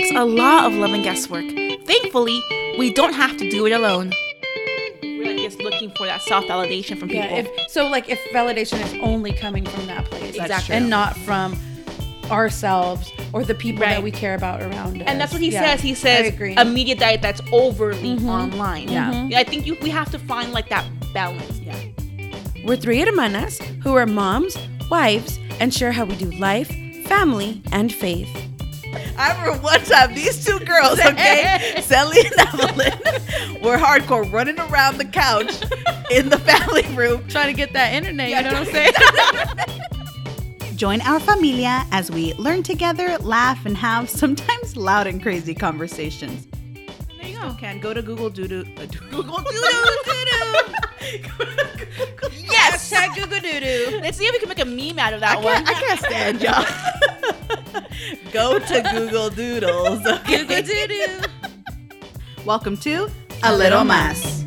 takes a lot of love and guesswork. Thankfully, we don't have to do it alone. We're like just looking for that self validation from people. Yeah, if, so like if validation is only coming from that place, That's Exactly. and not from ourselves or the people Right. that we care about around us. and that's what he Yeah, says. He I says agree. a media diet that's overly mm-hmm. online. Mm-hmm. Yeah. I think you, we have to find like that balance. Yeah. We're three hermanas who are moms, wives, and share how we do life, family, and faith. I remember one time these two girls, okay, Sally and Evelyn, were hardcore running around the couch in the family room. Trying to get that internet, Yeah, you know what I'm saying? Join our familia as we learn together, laugh, and have sometimes loud and crazy conversations. There you go. Can go to Google Doodoo. Uh, Google Doodoo Yes. Hashtag Google Doo Let's see if we can make a meme out of I that one. can't, I can't stand y'all. go to Google Doodles. Okay? Google Doo Doo. Welcome to A Little Mas.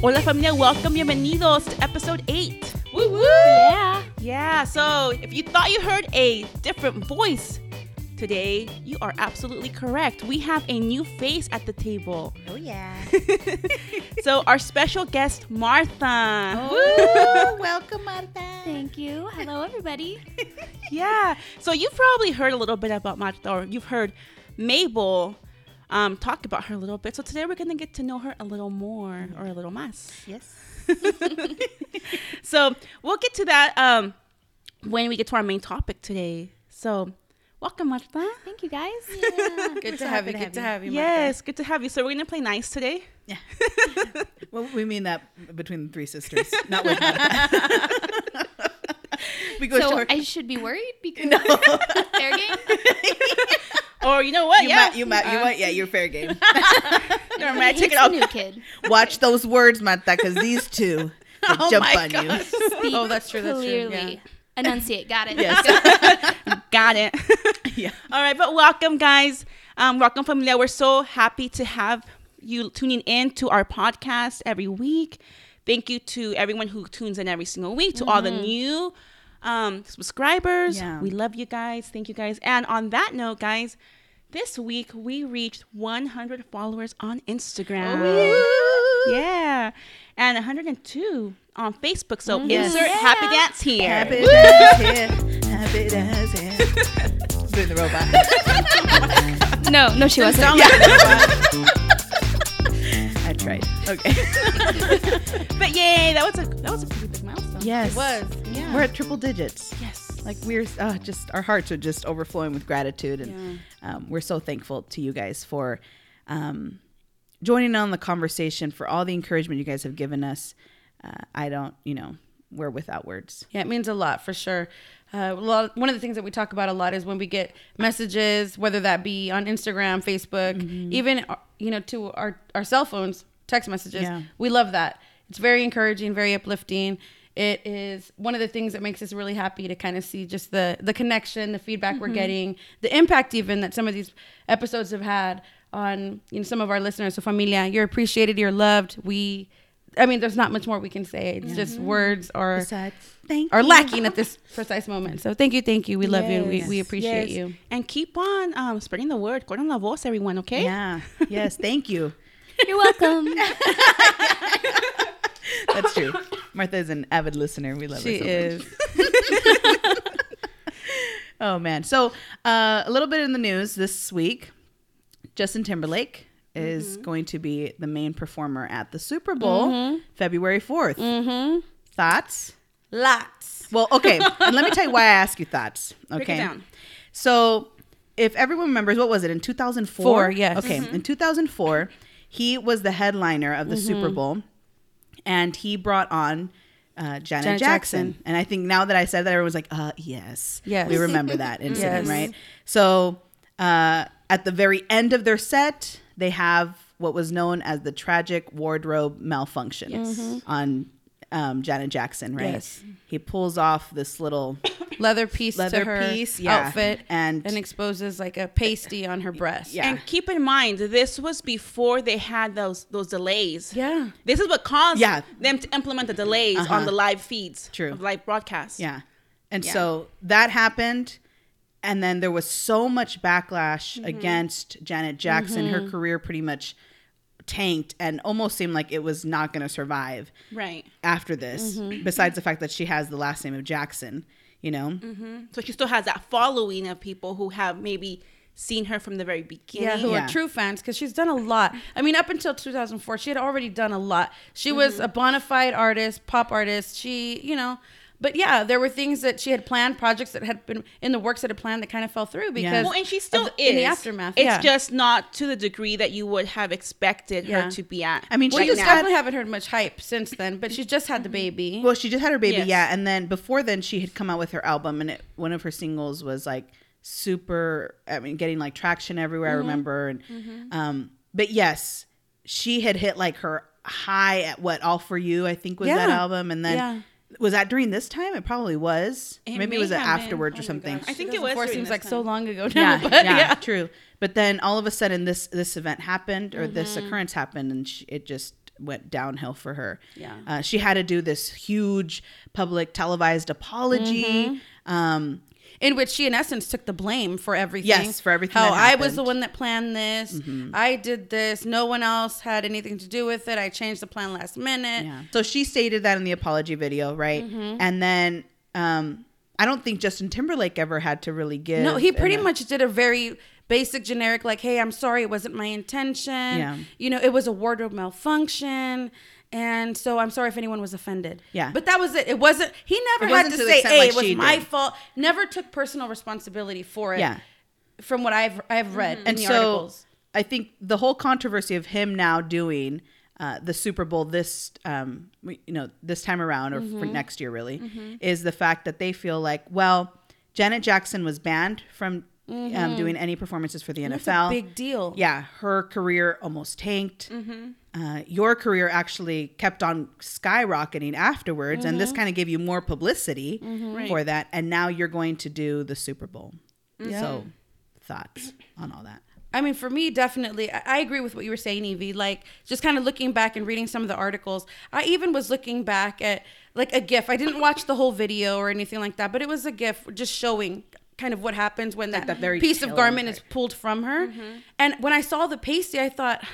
Hola familia, welcome, bienvenidos to episode 8. Woo woo! Yeah. Yeah, so if you thought you heard a different voice today, you are absolutely correct. We have a new face at the table. Oh, yeah. So our special guest, Martha. Oh, welcome, Martha. Thank you. Hello, everybody. Yeah. So you've probably heard a little bit about Martha, or you've heard Mabel um, talk about her a little bit. So today we're going to get to know her a little more, or a little más. Yes. So we'll get to that um, when we get to our main topic today. So welcome, Martha. Thank you, guys. Good to have you. Good to have you. Yes, good to have you. So we're gonna play nice today. Yeah. well, we mean that between the three sisters, not with Marta. we go So short. I should be worried because no. fair game. Or you know what? You yeah, might, you might, you might, yeah, you're fair game. Never mind, take He's it off. new kid. Watch those words, Marta, because these two Oh jump on God. Speak Oh, that's true, that's true, yeah. Enunciate. Got it. Yes. Got it. Yeah. All right, but welcome, guys. Um, welcome, familia. We're so happy to have you tuning in to our podcast every week. Thank you to everyone who tunes in every single week, to all the new um, subscribers. Yeah. We love you guys. Thank you, guys. And on that note, guys, this week we reached 100 followers on Instagram. Oh, yeah. And 102 on Facebook. So mm-hmm. Yes. insert happy dance here. Happy Woo! dance here. Happy dance here. Doing the robot. No, no, she wasn't. I tried. Okay. But yay, that was a that was a pretty big milestone. Yes. It was. Yeah. We're at triple digits. Yes. Like we're uh, just our hearts are just overflowing with gratitude, and um, we're so thankful to you guys for um, joining on the conversation, for all the encouragement you guys have given us. Uh, I don't, you know, we're without words. Yeah, it means a lot for sure. Uh, lot, one of the things that we talk about a lot is when we get messages, whether that be on Instagram, Facebook, even uh, you know to our our cell phones, text messages. Yeah. We love that. It's very encouraging, very uplifting. It is one of the things that makes us really happy to kind of see just the the connection, the feedback we're getting, the impact even that some of these episodes have had on you know some of our listeners. So familia, you're appreciated, you're loved. We, I mean, there's not much more we can say. It's just words or Besides, thank are you. lacking at this precise moment. So thank you, thank you. We love you. We, we appreciate Yes. you. And keep on um, spreading the word. Cortan la voz, everyone, okay? Yeah. Yes. Thank you. You're welcome. That's true. Martha is an avid listener. We love She her so much. is. Oh man. So uh, a little bit in the news this week. Justin Timberlake is going to be the main performer at the Super Bowl February 4th. Mm-hmm. Thoughts? Lots. Well, okay. and let me tell you why I ask you thoughts. Okay. Break it down. So, if everyone remembers, what was it in 2004? Four, yes. Okay. In 2004, he was the headliner of the Super Bowl, and he brought on uh, Janet, Janet Jackson. Jackson. And I think now that I said that, everyone's like, uh, yes. Yes. We remember that incident, Yes. right? So, uh, at the very end of their set, they have what was known as the tragic wardrobe malfunction on um, Janet Jackson, right? Yes. He pulls off this little Leather piece Leather to her piece, yeah. outfit And- and exposes like a pasty on her breast. Yeah. And keep in mind, this was before they had those those delays. Yeah. This is what caused Yeah. them to implement the delays Uh-huh. on the live feeds True. of live broadcasts. Yeah. And Yeah. so that happened. And then there was so much backlash Mm-hmm. against Janet Jackson. Her career pretty much tanked and almost seemed like it was not going to survive Right. after this, Mm-hmm. besides the fact that she has the last name of Jackson, you know? So she still has that following of people who have maybe seen her from the very beginning. Yeah, who Yeah. are true fans because she's done a lot. I mean, up until 2004, she had already done a lot. She Mm-hmm. was a bona fide artist, pop artist. She, you know, but yeah, there were things that she had planned, projects that had been in the works that had planned that kind of fell through because Well, and she still the- is in the aftermath. It's yeah. just not to the degree that you would have expected Yeah. her to be at. I mean, well, she you just just definitely haven't heard much hype since then, but she's just had the baby. Well, she just had her baby, Yes. yeah. And then before then, she had come out with her album, and it, one of her singles was like super, I mean, getting like traction everywhere, Mm-hmm. I remember. And, um, but yes, she had hit like her high at what, All For You, I think was that album. And then. Yeah. Was that during this time? It probably was. It Maybe it was have been. afterwards Oh or something. gosh. I think it was 2004 during seems this like so long ago now. yeah, but yeah, yeah. true. But then all of a sudden, this this event happened, or this Mm-hmm. occurrence happened, and she, it just went downhill for her. Yeah. uh, she had to do this huge public televised apology. Mm-hmm. Um, in which she in essence took the blame for everything. Yes, for everything How I was the one that planned this. I did this. No one else had anything to do with it. I changed the plan last minute. yeah. So she stated that in the apology video, right? Mm-hmm. And then um, I don't think Justin Timberlake ever had to really give. No, he pretty much did a very basic generic like, "Hey, I'm sorry, it wasn't my intention. Yeah. You know, it was a wardrobe malfunction." And so I'm sorry if anyone was offended. Yeah. But that was it. It wasn't he never had to to say, Hey, like it was my did. fault. Never took personal responsibility for it. Yeah. From what I've I've read in and the so articles. I think the whole controversy of him now doing uh, the Super Bowl this, um, you know, this time around or Mm-hmm. for next year, really, is the fact that they feel like, well, Janet Jackson was banned from um, doing any performances for the Mm-hmm. NFL. a big deal. Yeah, her career almost tanked. Mm-hmm. Uh, your career actually kept on skyrocketing afterwards, and Mm-hmm. this kind of gave you more publicity Right. for that. And now you're going to do the Super Bowl. Yeah. So, thoughts on all that? I mean, for me, definitely, I agree with what you were saying, Evie. Like, just kind of looking back and reading some of the articles. I even was looking back at like a GIF. I didn't watch the whole video or anything like that, but it was a GIF just showing kind of what happens when that, that very piece of garment end, is pulled from her. And when I saw the pasty, I thought.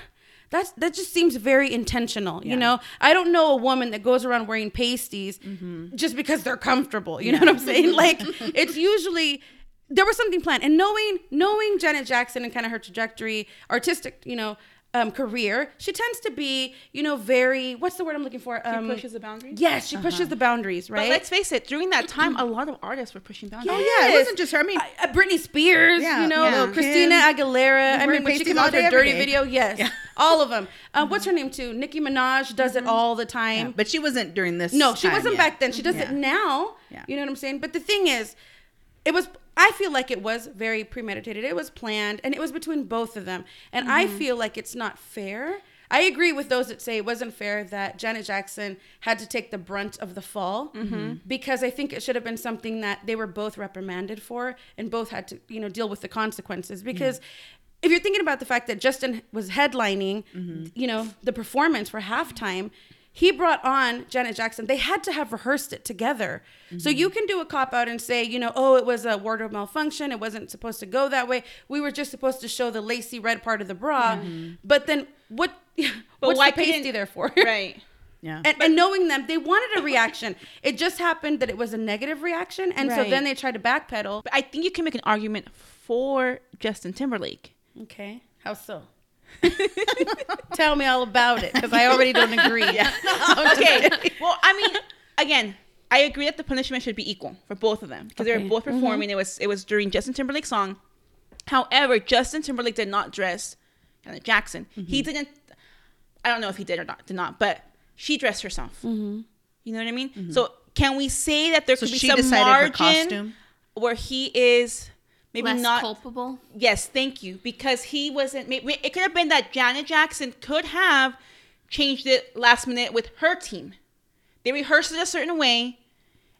That's, that just seems very intentional, you know. I don't know a woman that goes around wearing pasties mm-hmm. just because they're comfortable. You know what I'm saying? Like it's usually there was something planned and knowing knowing janet jackson and kind of her trajectory artistic you know um, career she tends to be you know very what's the word i'm looking for um, pushes the boundaries? yes she pushes the boundaries right? But let's face it, during that time, a lot of artists were pushing boundaries. Oh, yeah, it wasn't just her. I mean, uh, Britney Spears, Yeah, you know, yeah. Christina Aguilera. I mean, when she came out with her dirty day. video, yes, all of them. Uh, what's her name too? Nicki Minaj does it all the time. Yeah, but she wasn't during this. No, she wasn't yet. back then. She does Yeah. it now. Yeah. You know what I'm saying? But the thing is, it was. I feel like it was very premeditated. It was planned, and it was between both of them. And I Mm-hmm. feel like it's not fair. I agree with those that say it wasn't fair that Janet Jackson had to take the brunt of the fall Mm-hmm. because I think it should have been something that they were both reprimanded for and both had to, you know, deal with the consequences. Because if you're thinking about the fact that Justin was headlining, Mm-hmm. you know, the performance for halftime, he brought on Janet Jackson. They had to have rehearsed it together. So Mm-hmm. you can do a cop out and say, you know, oh, it was a wardrobe malfunction. It wasn't supposed to go that way. We were just supposed to show the lacy red part of the bra. But then what? what's why the pasty couldn't- there for? Right. Yeah. And, and knowing them, they wanted a reaction. it just happened that it was a negative reaction, and so then they tried to backpedal. But I think you can make an argument for Justin Timberlake. Okay, how so? Tell me all about it, because I already don't agree. okay. well, I mean, again, I agree that the punishment should be equal for both of them because they were both mm-hmm. performing. It was it was during Justin Timberlake's song. However, Justin Timberlake did not dress Janet Jackson. He mm-hmm. didn't. I don't know if he did or not. Did not, but she dressed herself. Mm-hmm. You know what I mean? So can we say that there So could be some margin where he is maybe Less not culpable. Yes, thank you. Because he wasn't. Maybe it could have been that Janet Jackson could have changed it last minute with her team. They rehearsed it a certain way,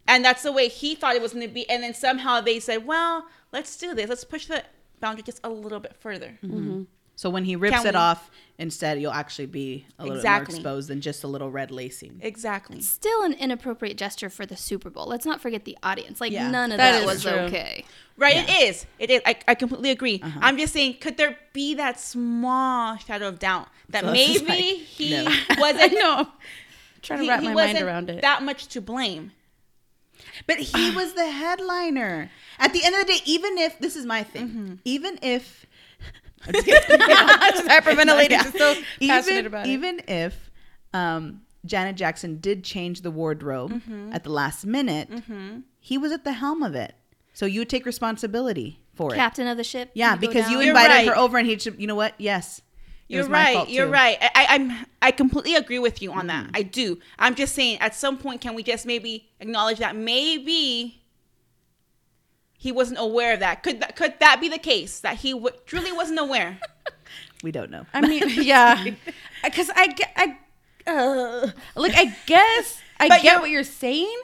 and that's the way he thought it was going to be. And then somehow they said, "Well, let's do this. Let's push the boundary just a little bit further." Mm-hmm. So when he rips Can it we- off, instead you'll actually be a little Exactly. more exposed than just a little red lacing. Exactly. Still an inappropriate gesture for the Super Bowl. Let's not forget the audience. Like Yeah. none of That that, is was true. okay. Right, it is. It is. I, I completely agree. I'm just saying, could there be that small shadow of doubt that So it's maybe like, he no. I wasn't know. trying to he, wrap he my mind wasn't around it. that much to blame? But he was the headliner. At the end of the day, even if this is my thing, Mm-hmm. even if Just hyperventilating. Just so passionate even, about it. even if um, Janet Jackson did change the wardrobe Mm-hmm. at the last minute, he was at the helm of it. So you would take responsibility for it. Captain of the ship. Yeah, because you invited right. her over, and he should. You know what? Yes, You're right. You're too. right. I, I, I'm. I completely agree with you on Mm-hmm. that. I do. I'm just saying, at some point, can we just maybe acknowledge that maybe he wasn't aware of that? Could that could that be the case that he w- truly wasn't aware? We don't know. I mean, yeah, because I, ge- I, uh, like I guess I But get you're- what you're saying.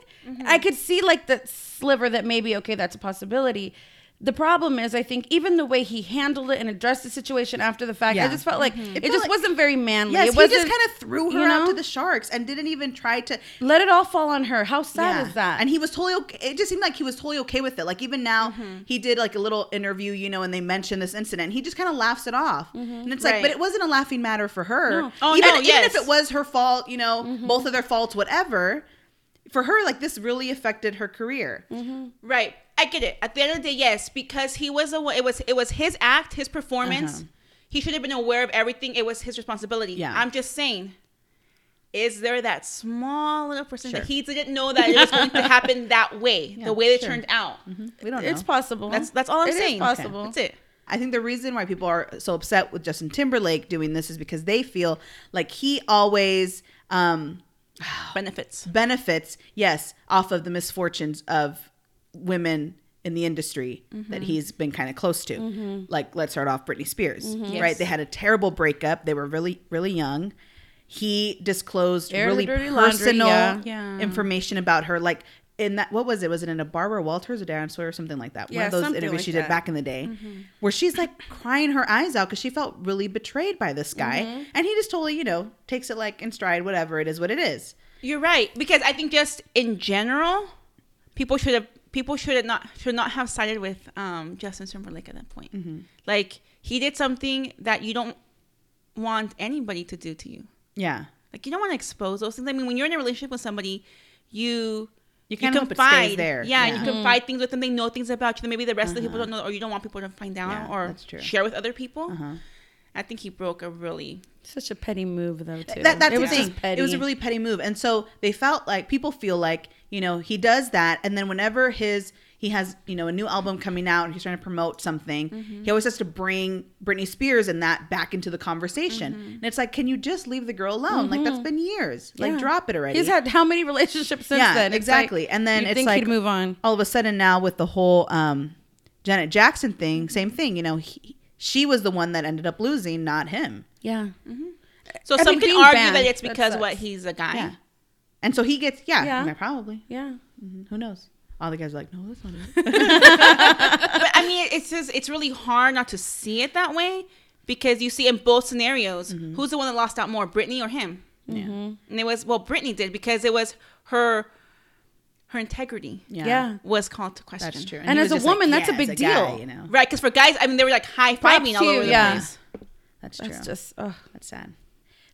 I could see like the sliver that maybe okay, that's a possibility. The problem is, I think even the way he handled it and addressed the situation after the fact, I just felt like it, felt just like- wasn't very manly. Yes, it he just kind of threw her you out know? to the sharks and didn't even try to. let it all fall on her. How sad Yeah. is that? And he was totally okay. It just seemed like he was totally okay with it. Like even now, Mm-hmm. he did like a little interview, you know, and they mentioned this incident. He just kind of laughs it off, and it's like, but it wasn't a laughing matter for her. Mm-hmm. No. Oh, even, no, even if it was her fault, you know, Mm-hmm. both of their faults, whatever. For her, like this really affected her career. Mm-hmm. Right. I get it. At the end of the day, yes, because he was a it was it was his act, his performance. Uh-huh. He should have been aware of everything. It was his responsibility. Yeah. I'm just saying. Is there that small little percent Sure. that he didn't know that it was going to happen that way, Yeah, the way it sure. turned out? We don't know. it's possible. That's that's all I'm It is saying. possible. That's it. I think the reason why people are so upset with Justin Timberlake doing this is because they feel like he always um, Benefits. benefits, yes, off of the misfortunes of women in the industry Mm-hmm. that he's been kind of close to. Like, let's start off Britney Spears, Mm-hmm. right? They had a terrible breakup. They were really, really young. He disclosed Air really laundry, personal yeah. Yeah. information about her. Like, in that, what was it? Was it in a Barbara Walters or Diane Sawyer or something like that? One of those interviews like she that. did back in the day, where she's like crying her eyes out because she felt really betrayed by this guy, Mm-hmm. and he just totally, you know, takes it like in stride. Whatever it is, what it is. You're right because I think just in general, people should have people should have not should not have sided with um, Justin Timberlake at that point. Mm-hmm. Like he did something that you don't want anybody to do to you. Yeah. Like you don't want to expose those things. I mean, when you're in a relationship with somebody, you You kinda hope it there. Yeah, and Yeah. you confide things with them. They know things about you that maybe the rest of the people don't know, or you don't want people to find out Yeah, or that's true. share with other people. Uh-huh. I think he broke a really Such a petty move, though. Too. That, that's it the was thing. just petty. It was a really petty move, and so they felt like people feel like you know he does that, and then whenever his he has you know a new album coming out and he's trying to promote something, Mm-hmm. he always has to bring Britney Spears and that back into the conversation, Mm-hmm. and it's like, can you just leave the girl alone? Like that's been years. Like drop it already. He's had how many relationships since Yeah, then? It's exactly. like, And then you'd it's think like- he'd move on. all of a sudden now with the whole um, Janet Jackson thing, same thing. You know, he, she was the one that ended up losing, not him. Yeah. So I some mean, can argue banned, that it's because what he's a guy. Yeah. And so he gets, yeah, Yeah. yeah, probably. Yeah. Who knows? All the guys are like, no, that's not it. but I mean, it's just it's really hard not to see it that way because you see in both scenarios, Mm-hmm. who's the one that lost out more, Britney or him? yeah. And it was well, Britney did because it was her her integrity yeah. Yeah. was called to question. That's true. And he as a just like, woman, that's a yeah, big as guy, deal. you know, Right, because for guys, I mean, they were like high Props fiving to all you, over the yeah. place. that's true. That's just. oh, that's sad.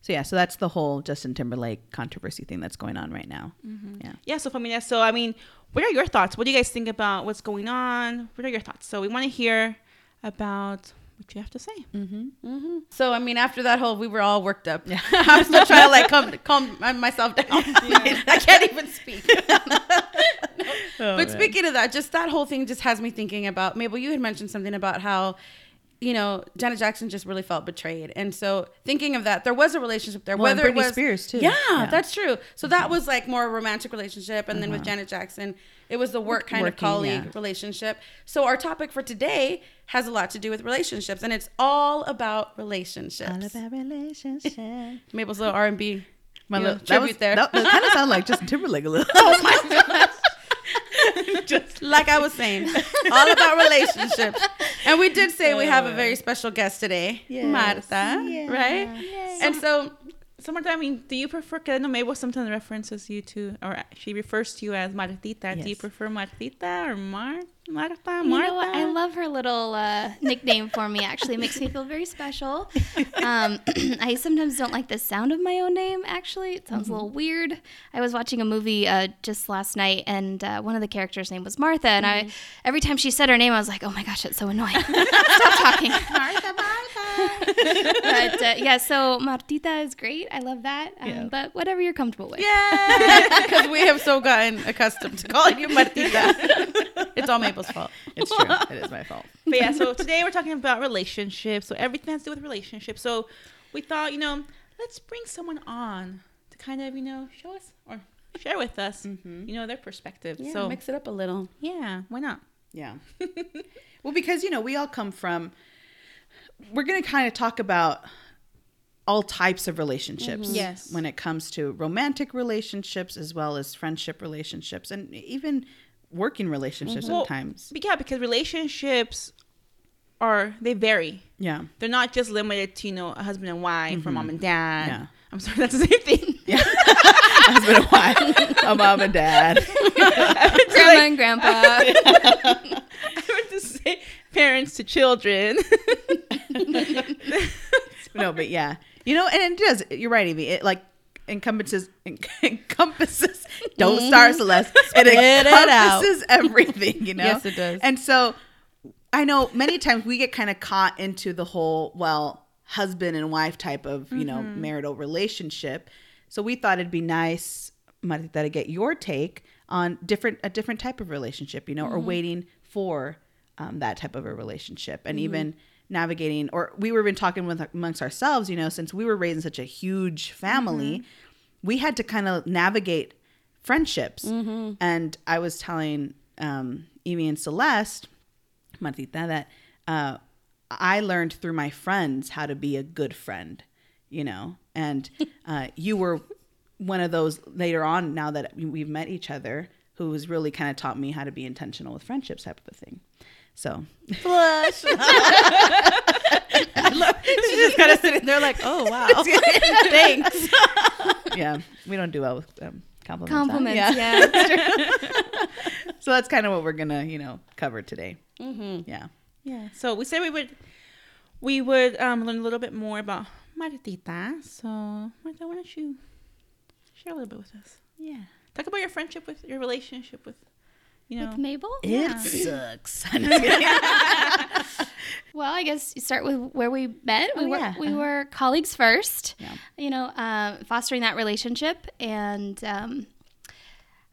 So yeah, so that's the whole Justin Timberlake controversy thing that's going on right now. Yeah. Yeah, so Familia, so I mean, what are your thoughts? What do you guys think about what's going on? What are your thoughts? So we want to hear about what you have to say. Mm-hmm. Mm-hmm. So I mean, after that whole, we were all worked up. Yeah. I'm still trying to like calm, calm myself down. I can't even speak. Oh, but speaking of that, just that whole thing just has me thinking about Mabel. You had mentioned something about how. You know, Janet Jackson just really felt betrayed, and so thinking of that, there was a relationship there. Well, and whether it Britney was Spears, too. Yeah, Yeah. that's true. So that mm-hmm. was like more a romantic relationship, and then with mm-hmm. Janet Jackson, it was the work kind of colleague yeah. relationship. So our topic for today has a lot to do with relationships, and it's all about relationships. All about relationships. Mabel's little R and B. My know, little- that tribute was, there. That, that kind of sounded like Justin Timberlake a little. oh my gosh! Just like I was saying, all about relationships. And we did say we have a very special guest today, Yes. Marta, Yeah. right? And so So Marta, I mean, do you prefer? Cause I know Mabel sometimes references you to, or she refers to you as Martita. Do you prefer Martita or Mar Marta? You know what? I love her little uh, nickname for me. Actually, it makes me feel very special. Um, I sometimes don't like the sound of my own name. Actually, it sounds a little weird. I was watching a movie uh, just last night, and uh, one of the characters' name was Martha. And I, every time she said her name, I was like, "Oh my gosh, it's so annoying! Stop talking." Marta, Marta. but uh, yeah, so Martita is great. I love that. Um, Yeah. But whatever you're comfortable with. Yeah, because we have so gotten accustomed to calling you Martita. it's all Mabel's fault. It's true. it is my fault. but yeah, so today we're talking about relationships. So everything has to do with relationships. So we thought, you know, let's bring someone on to kind of, you know, show us or share with us, mm-hmm. you know, their perspective. Yeah, so mix it up a little. yeah, why not? Yeah. well, because you know we all come from. We're going to kind of talk about all types of relationships. Mm-hmm. Yes. When it comes to romantic relationships as well as friendship relationships and even working relationships Well, sometimes. Yeah, because relationships are they vary. Yeah. They're not just limited to you know a husband and wife or mom mm-hmm. and dad. Yeah. I'm sorry, that's the same thing. Yeah. Husband and wife, a mom and dad. Grandma and Grandpa. I meant to say parents to children. no, but yeah, you know, and it does. You're right, Evie. It like encompasses encompasses. Don't mm-hmm. start, Celeste. It Spit it out. encompasses everything. You know. Yes, it does. And so, I know many times we get kind of caught into the whole well husband and wife type of you know mm-hmm. marital relationship. So we thought it'd be nice, Marita, to get your take on different a different type of relationship. You know, or mm-hmm. waiting for um, that type of a relationship, and even navigating. Or we were been talking with amongst ourselves. You know, since we were raised in such a huge family, we had to kind of navigate friendships. And I was telling um, Evie and Celeste, Martita, that uh, I learned through my friends how to be a good friend, you know, and uh, you were one of those later on now that we've met each other who has really kind of taught me how to be intentional with friendships type of a thing. So Blush. She's just kind of sitting there like, oh, wow. Thanks. yeah, we don't do well with um, compliments. huh? Compliments. Yeah. Yeah. So that's kind of what we're gonna, you know, cover today. Mm-hmm. Yeah. yeah. So we said we would we would um, learn a little bit more about Martita. So Marta, why don't you share a little bit with us? Yeah. Talk about your friendship with your relationship with you know With Mabel? It sucks. Well, I guess you start with where we met. We Oh, were yeah. we Uh-huh. were colleagues first. Yeah. You know, uh, fostering that relationship, and um,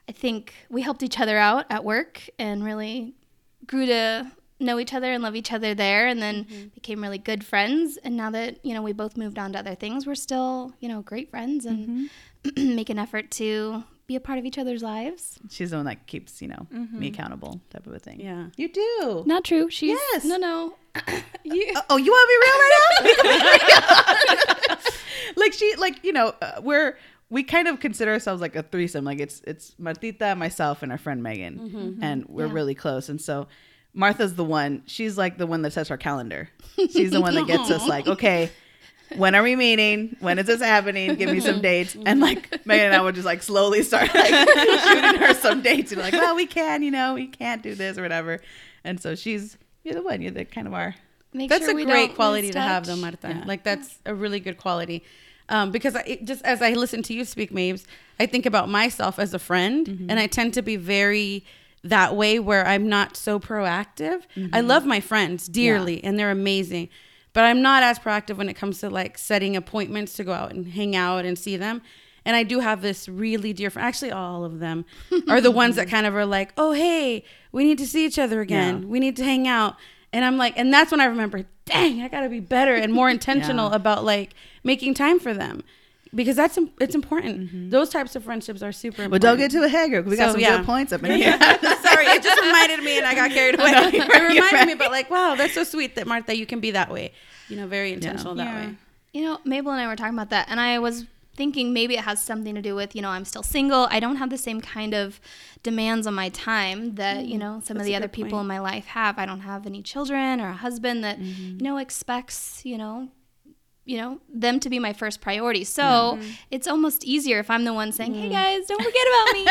I think we helped each other out at work and really grew to know each other and love each other there, and then Mm-hmm. became really good friends. And now that you know we both moved on to other things, we're still you know great friends and Mm-hmm. make an effort to be a part of each other's lives. She's the one that keeps, you know, me mm-hmm. accountable type of a thing. Yeah. You do. Not true. She's Yes. no no. you, uh, Oh, you want to be real right now? like she, like you know, uh, we're we kind of consider ourselves like a threesome. Like it's it's Martita, myself, and our friend Megan, mm-hmm. Mm-hmm. and we're Yeah. really close. And so Martha's the one. She's like the one that sets our calendar. She's the one that gets us like, okay. When are we meeting? When is this happening? Give me some dates. And like Megan and I would just like slowly start like shooting her some dates. And like, well, we can, you know, we can't do this or whatever. And so she's you're the one. You're the kind of our make That's sure a we great quality to have, though. Marta. Yeah. Like that's a really good quality. Um, because I, just as I listen to you speak, Mabes, I think about myself as a friend, and I tend to be very that way where I'm not so proactive. I love my friends dearly, and they're amazing, but I'm not as proactive when it comes to like setting appointments to go out and hang out and see them. And I do have this really dear friend. Actually, all of them are the ones that kind of are like, "Oh, hey, we need to see each other again. Yeah. We need to hang out." And I'm like, and that's when I remember, dang, I gotta be better and more intentional Yeah. about like making time for them, because that's it's important. Those types of friendships are super Important. But don't get too ahead, girl. 'cause We got So, some yeah. good points up in here. Sorry, it just reminded me, and I got carried away. No, you're it right, reminded me, but like, wow, that's so sweet that Martha, you can be that way. You know, very intentional that Yeah. way. You know, Mabel and I were talking about that, and I was thinking maybe it has something to do with, you know, I'm still single. I don't have the same kind of demands on my time that, you know, some of the other people point. in my life have. I don't have any children or a husband that, Mm-hmm. you know, expects, you know, you know, them to be my first priority. So mm-hmm. it's almost easier if I'm the one saying. "Hey mm-hmm. guys, don't forget about me.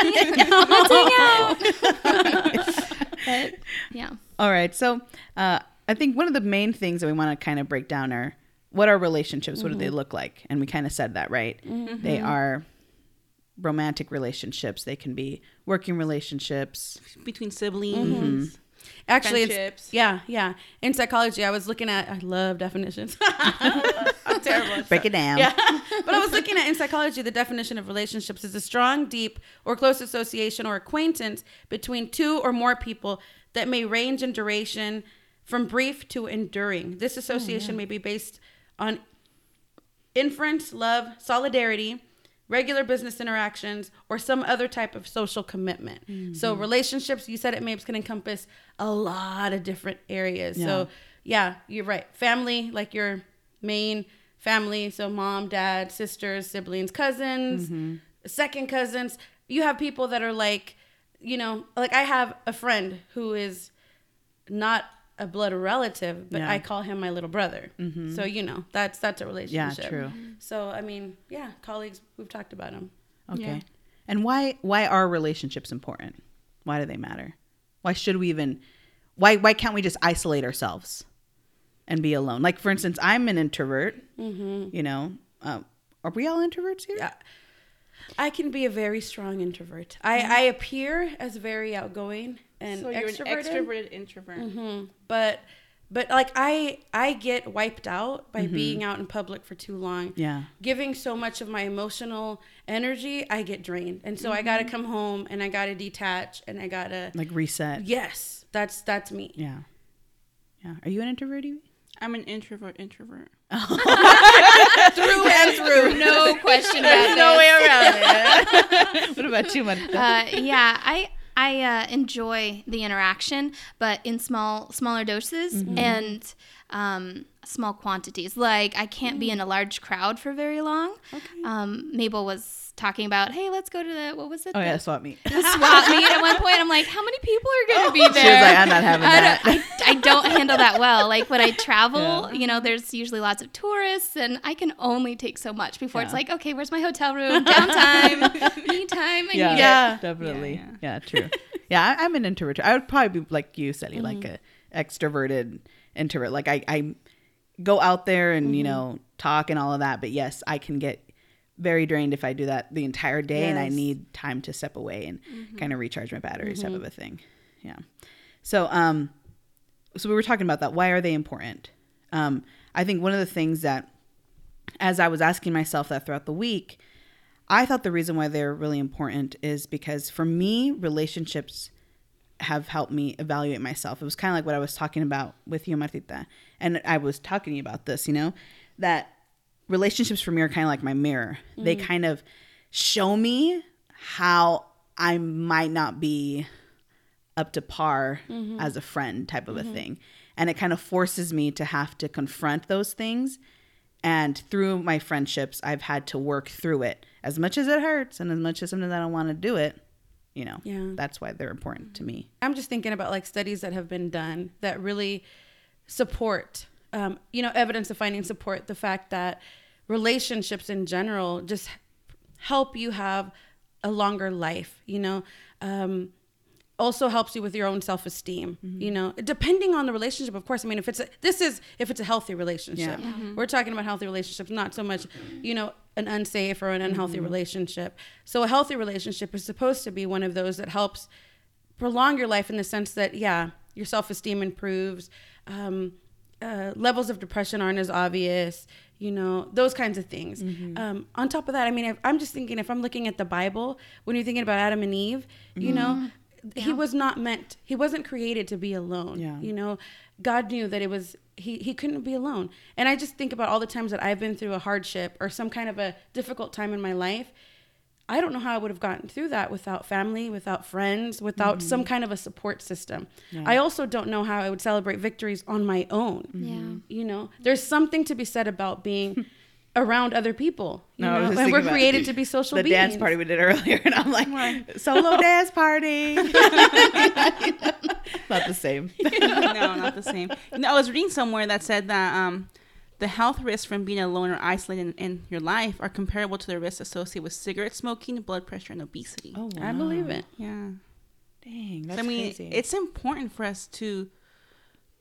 Let's hang out." but yeah. All right. So uh, I think one of the main things that we want to kind of break down are what are relationships? What do they mm-hmm. look like? And we kind of said that, right? They are romantic relationships. They can be working relationships. between siblings. Actually, it's, yeah, yeah. In psychology, I was looking at. I love definitions. I'm terrible. Break it down. Yeah. but I was looking at in psychology, the definition of relationships is a strong, deep, or close association or acquaintance between two or more people that may range in duration from brief to enduring. This oh, association may be based on inference, love, solidarity, regular business interactions, or some other type of social commitment. So mm-hmm. relationships, you said it, Mabes, can encompass a lot of different areas. So yeah, you're right. Family, like your main family, so mom, dad, sisters, siblings, cousins, mm-hmm. second cousins. You have people that are like, you know, like I have a friend who is not a blood relative, but Yeah. I call him my little brother. Mm-hmm. So you know, that's that's a relationship. Yeah, true. So I mean, yeah, colleagues, we've talked about them. Okay. Yeah. And why why are relationships important? Why do they matter? Why should we even why why can't we just isolate ourselves and be alone? Like for instance, I'm an introvert. Mm-hmm. You know, um, are we all introverts here? Yeah. I can be a very strong introvert. I, mm-hmm. I appear as very outgoing and So you're extroverted, an extroverted introvert. Mhm. but but like I I get wiped out by being out in public for too long. Yeah. Giving so much of my emotional energy, I get drained. And so I got to come home and I got to detach and I got to Like reset. Yes, that's that's me. Yeah. Yeah. Are you an introvert, Evie? I'm an introvert. Introvert. Through and through. No question about it. no way around it. what about you, Marta? uh, yeah, I I uh, enjoy the interaction, but in small smaller doses and um, small quantities. Like I can't be in a large crowd for very long. Um, Mabel was talking about, hey, let's go to the what was it? oh the, yeah, swap meet. the swap meet at one point. I'm like, how many people are going to be there? She was like, I'm not having I that. don't, I, I don't handle that well. Like when I travel, you know, there's usually lots of tourists, and I can only take so much before it's like, okay, where's my hotel room? Downtime, me time. I yeah, need it. Yeah. definitely. Yeah, Yeah, true. yeah, I, I'm an introvert. I would probably be like you, Sally, like a extroverted introvert. Like I, I go out there and you know talk and all of that. But yes, I can get very drained if I do that the entire day, and I need time to step away and kind of recharge my batteries, type of a thing. Yeah. So, um, so we were talking about that. Why are they important? Um, I think one of the things that, as I was asking myself that throughout the week, I thought the reason why they're really important is because for me, relationships have helped me evaluate myself. It was kind of like what I was talking about with you, Martita. And I was talking about this, you know, that relationships for me are kind of like my mirror. They mm. kind of show me how I might not be up to par mm-hmm. as a friend type of a mm-hmm. thing. And it kind of forces me to have to confront those things. And through my friendships, I've had to work through it as much as it hurts and as much as sometimes I don't want to do it. You know, Yeah. that's why they're important to me. I'm just thinking about like studies that have been done that really support, um, you know, evidence of finding support the fact that relationships in general just help you have a longer life, you know. Um, also helps you with your own self-esteem you know depending on the relationship of course i mean if it's a, this is if it's a healthy relationship Yeah. we're talking about healthy relationships not so much you know an unsafe or an unhealthy relationship. So a healthy relationship is supposed to be one of those that helps prolong your life in the sense that yeah your self-esteem improves um, uh, levels of depression aren't as obvious you know those kinds of things. Um, on top of that i mean if, i'm just thinking if i'm looking at the bible when you're thinking about adam and eve you know he was not meant he wasn't created to be alone Yeah. you know. God knew that it was he, he couldn't be alone and i just think about all the times that i've been through a hardship or some kind of a difficult time in my life I don't know how I would have gotten through that without family, without friends, without mm-hmm. some kind of a support system. I also don't know how I would celebrate victories on my own. Yeah. You know, there's something to be said about being around other people. You No, know? and we're created to be social beings. the beings. dance party we did earlier, and I'm like, solo dance party. not the same. no, not the same. No, I was reading somewhere that said that um, the health risks from being alone or isolated in, in your life are comparable to the risks associated with cigarette smoking, blood pressure, and obesity. Oh, I believe it. Yeah. Dang, that's I mean, crazy. it's important for us to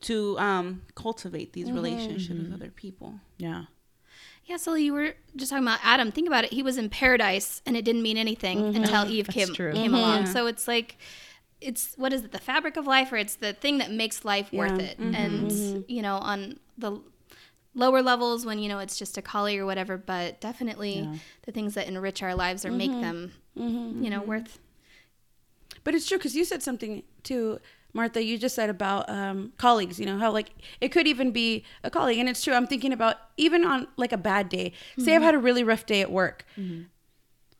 to um, cultivate these relationships with other people. yeah. Yeah, so you were just talking about Adam. Think about it. He was in paradise and it didn't mean anything mm-hmm. until Eve That's came true. came mm-hmm. along. Yeah. So it's like it's what is it? The fabric of life or it's the thing that makes life worth Yeah. it. Mm-hmm. And you know, on the lower levels when you know it's just a collie or whatever, but definitely Yeah. the things that enrich our lives or make them you know worth But it's true because you said something too, Martha. You just said about um, colleagues. You know how like it could even be a colleague, and it's true. I'm thinking about even on like a bad day. Say I've had a really rough day at work.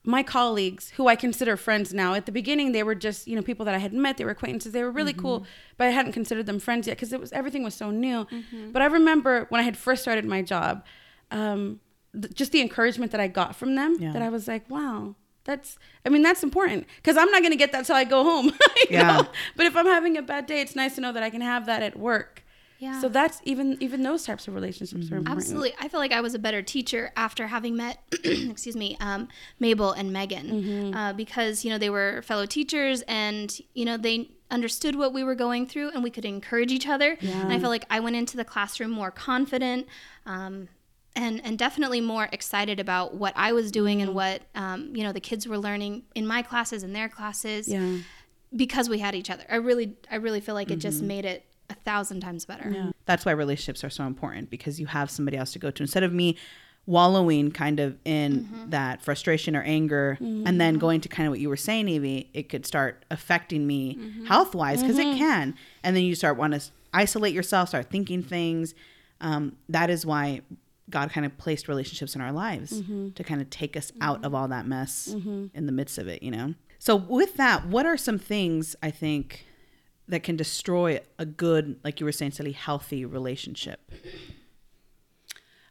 My colleagues, who I consider friends now, at the beginning they were just you know people that I had met. They were acquaintances. They were really cool, but I hadn't considered them friends yet because it was everything was so new. But I remember when I had first started my job. Um, th- just the encouragement that I got from them Yeah. that I was like, wow, that's, I mean, that's important because I'm not going to get that till I go home. Yeah. know? But if I'm having a bad day, it's nice to know that I can have that at work. Yeah. So that's even, even those types of relationships are important. Absolutely. I feel like I was a better teacher after having met, excuse me, um, Mabel and Megan, uh, because, you know, they were fellow teachers and, you know, they understood what we were going through and we could encourage each other. Yeah. And I feel like I went into the classroom more confident. Um, and, and definitely more excited about what I was doing and what um, you know the kids were learning in my classes and their classes Yeah. because we had each other. I really I really feel like it just mm-hmm. made it a thousand times better. Yeah. That's why relationships are so important because you have somebody else to go to instead of me wallowing kind of in mm-hmm. that frustration or anger mm-hmm. and then going to kind of what you were saying Evie it could start affecting me health wise because it can and then you start want to isolate yourself start thinking things um, that is why God kind of placed relationships in our lives mm-hmm. to kind of take us out mm-hmm. of all that mess mm-hmm. in the midst of it you know so with that what are some things I think that can destroy a good, like you were saying, Sally, healthy relationship.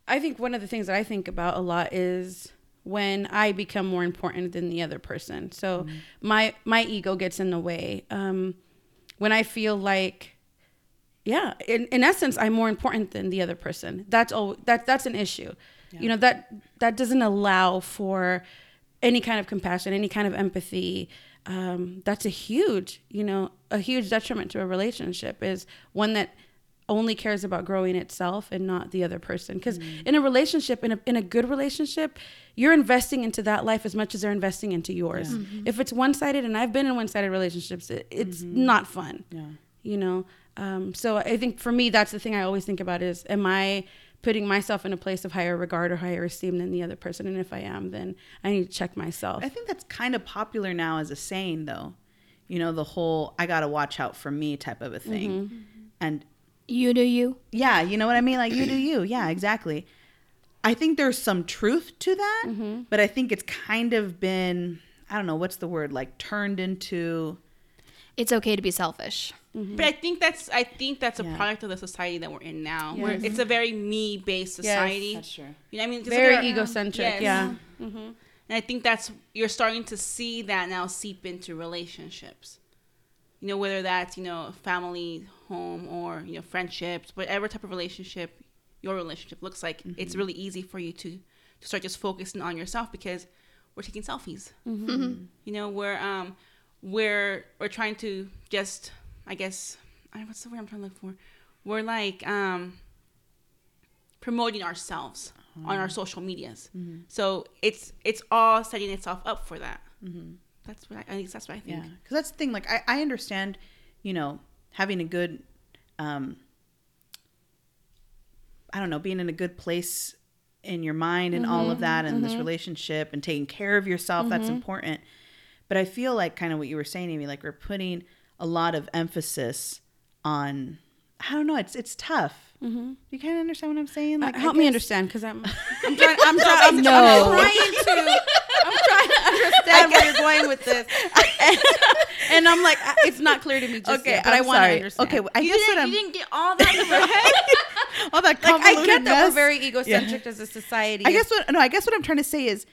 I think one of the things that I think about a lot is when I become more important than the other person. So mm. my my ego gets in the way. Um, when I feel like, yeah, in, in essence, I'm more important than the other person. That's all. That that's an issue. You know that that doesn't allow for any kind of compassion, any kind of empathy. Um, that's a huge, you know, a huge detriment to a relationship. Is one that only cares about growing itself and not the other person. Because in a relationship, in a, in a good relationship, you're investing into that life as much as they're investing into yours. If it's one sided, and I've been in one sided relationships, it, it's not fun. Yeah. You know? Um, so I think for me, that's the thing I always think about is, am I putting myself in a place of higher regard or higher esteem than the other person? And if I am, then I need to check myself. I think that's kind of popular now as a saying, though. You know, the whole "I gotta watch out for me" type of a thing, mm-hmm. Mm-hmm. and You do you. yeah, you know what I mean. Like you do you, yeah, exactly. I think there's some truth to that, mm-hmm. but I think it's kind of been I don't know what's the word like turned into It's okay to be selfish. Mm-hmm. But I think that's I think that's a Yeah. product of the society that we're in now. Where it's a mm-hmm. very me based society. Yes, that's true. You know, I mean, Very egocentric. Yes. Yeah. Mm-hmm. And I think that's you're starting to see that now seep into relationships. You know, whether that's you know family, home, or you know friendships, whatever type of relationship your relationship looks like, it's really easy for you to to start just focusing on yourself because we're taking selfies. You know, we're um we're we're trying to just I guess I what's the word I'm trying to look for? We're like um promoting ourselves on our mm-hmm. social medias. Mm-hmm. So it's it's all setting itself up for that. Mm-hmm. That's what I, I think. That's what I think. Yeah, because that's the thing. Like, I, I understand, you know, having a good, um, I don't know, being in a good place in your mind and all of that, and this relationship and taking care of yourself. That's important. But I feel like kind of what you were saying, Amy, like we're putting a lot of emphasis on. I don't know. It's it's tough. Do you kind of understand what I'm saying? Uh, like, I help me understand because I'm, I'm trying. I'm, try, I'm, No. I'm trying to. I'm trying to understand where you're going with this. and I'm like, I- it's not clear to me just Okay, yet, but i I'm want to understand. Okay, I You guess didn't, what I'm you didn't get all that in your head. all that like I get that we're very egocentric as a society. I guess what no, I guess what I'm trying to say is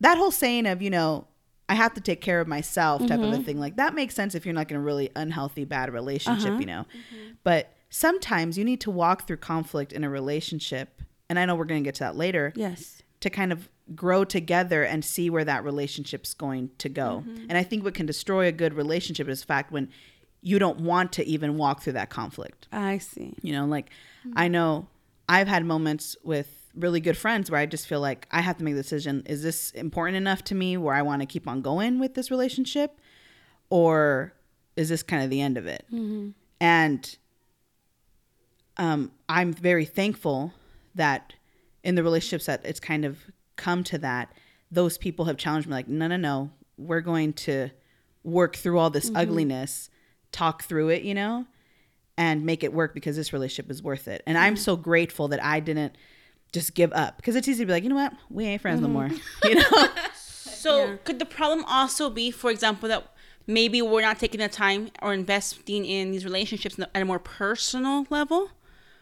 that whole saying of you know I have to take care of myself type of a Mm-hmm. thing like that makes sense if you're not in a really unhealthy bad relationship, Uh-huh. you know. But sometimes you need to walk through conflict in a relationship, and I know we're going to get to that later. yes. To kind of grow together and see where that relationship's going to go. Mm-hmm. And I think what can destroy a good relationship is the fact when you don't want to even walk through that conflict. I see. You know, like I know I've had moments with really good friends where I just feel like I have to make the decision is this important enough to me where I want to keep on going with this relationship or is this kind of the end of it? And um, I'm very thankful that in the relationships that it's kind of come to that, those people have challenged me like, no, no, no, we're going to work through all this ugliness, talk through it, you know, and make it work because this relationship is worth it. And I'm so grateful that I didn't just give up because it's easy to be like, you know what, we ain't friends no mm-hmm. more, you know. So could the problem also be, for example, that maybe we're not taking the time or investing in these relationships at a more personal level?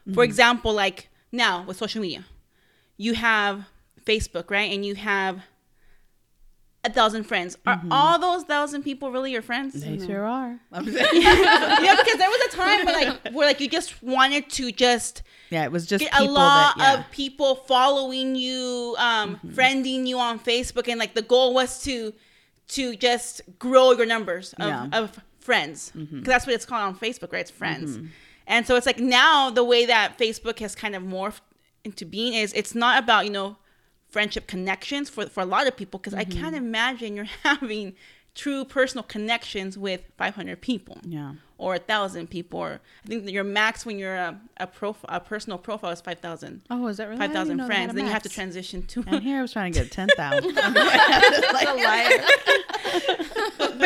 For mm-hmm. example, like now with social media, you have Facebook, right? And you have a thousand friends. Are mm-hmm. all those thousand people really your friends? They sure are. yeah, because there was a time where like where like you just wanted to just yeah, it was just get a lot that, yeah. of people following you, um, mm-hmm. friending you on Facebook, and like the goal was to to just grow your numbers of, Yeah. of friends mm-hmm. because that's what it's called on Facebook, right? It's friends, and so it's like now the way that Facebook has kind of morphed into being is it's not about you know friendship connections for for a lot of people because I can't mm-hmm. imagine you're having true personal connections with 500 people yeah. or a thousand people or i think that your max when you're a, a profile a personal profile is 5000 Oh, is that really? 5000 know they had friends then you have to transition to And here I was trying to get ten thousand. but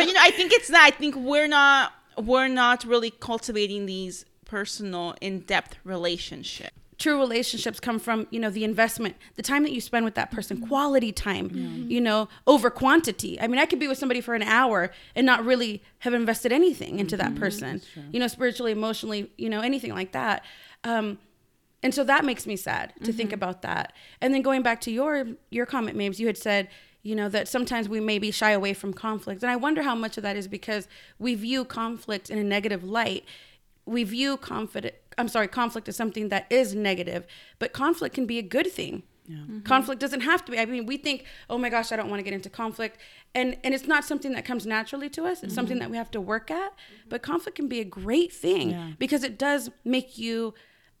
you know i think it's that i think we're not we're not really cultivating these personal in-depth relationships true relationships come from you know the investment the time that you spend with that person quality time mm-hmm. you know over quantity. I mean i could be with somebody for an hour and not really have invested anything into that mm-hmm. person you know spiritually emotionally you know anything like that. Um and so that makes me sad to think mm-hmm. about that. And then going back to your your comment Mabes, you had said you know that sometimes we maybe shy away from conflict. And i wonder how much of that is because we view conflict in a negative light. We view confident i'm sorry conflict is something that is negative but conflict can be a good thing. Mm-hmm. Mm-hmm. Conflict doesn't have to be. I mean we think oh my gosh i don't want to get into conflict and and it's not something that comes naturally to us it's something mm-hmm. that we have to work at but conflict can be a great thing Yeah. because it does make you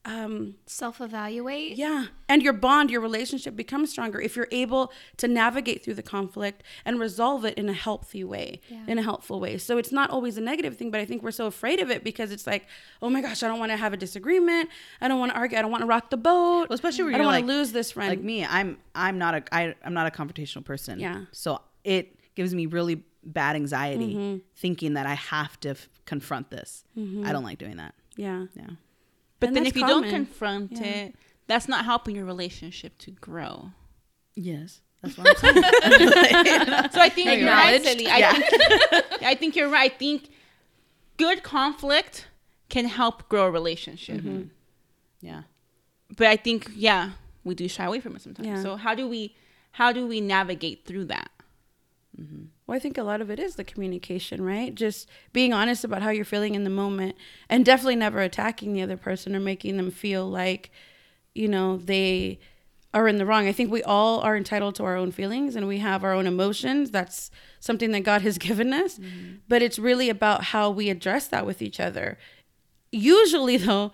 um Self evaluate. yeah and your bond your relationship becomes stronger if you're able to navigate through the conflict and resolve it in a healthy way Yeah. in a helpful way so it's not always a negative thing but i think we're so afraid of it because it's like oh my gosh i don't want to have a disagreement i don't want to argue i don't want to rock the boat Well, especially when i don't you're want like- to lose this friend like me, I'm I'm not a I, I'm not a confrontational person. Yeah. So it gives me really bad anxiety Mm-hmm. thinking that I have to f- confront this. I don't like doing that. yeah Yeah. But And then if you don't confront Yeah. it that's not helping your relationship to grow Yes. That's what I'm saying. so i think you're right Sally. I, Yeah. think, I think you're right i think good conflict can help grow a relationship mm-hmm. yeah. but I think yeah, we do shy away from it sometimes. Yeah. So how do we how do we navigate through that? Mm-hmm. Well, I think a lot of it is the communication, right? Just being honest about how you're feeling in the moment and definitely never attacking the other person or making them feel like, you know, they are in the wrong. I think we all are entitled to our own feelings and we have our own emotions. That's something that God has given us. Mm-hmm. But it's really about how we address that with each other. Usually, though,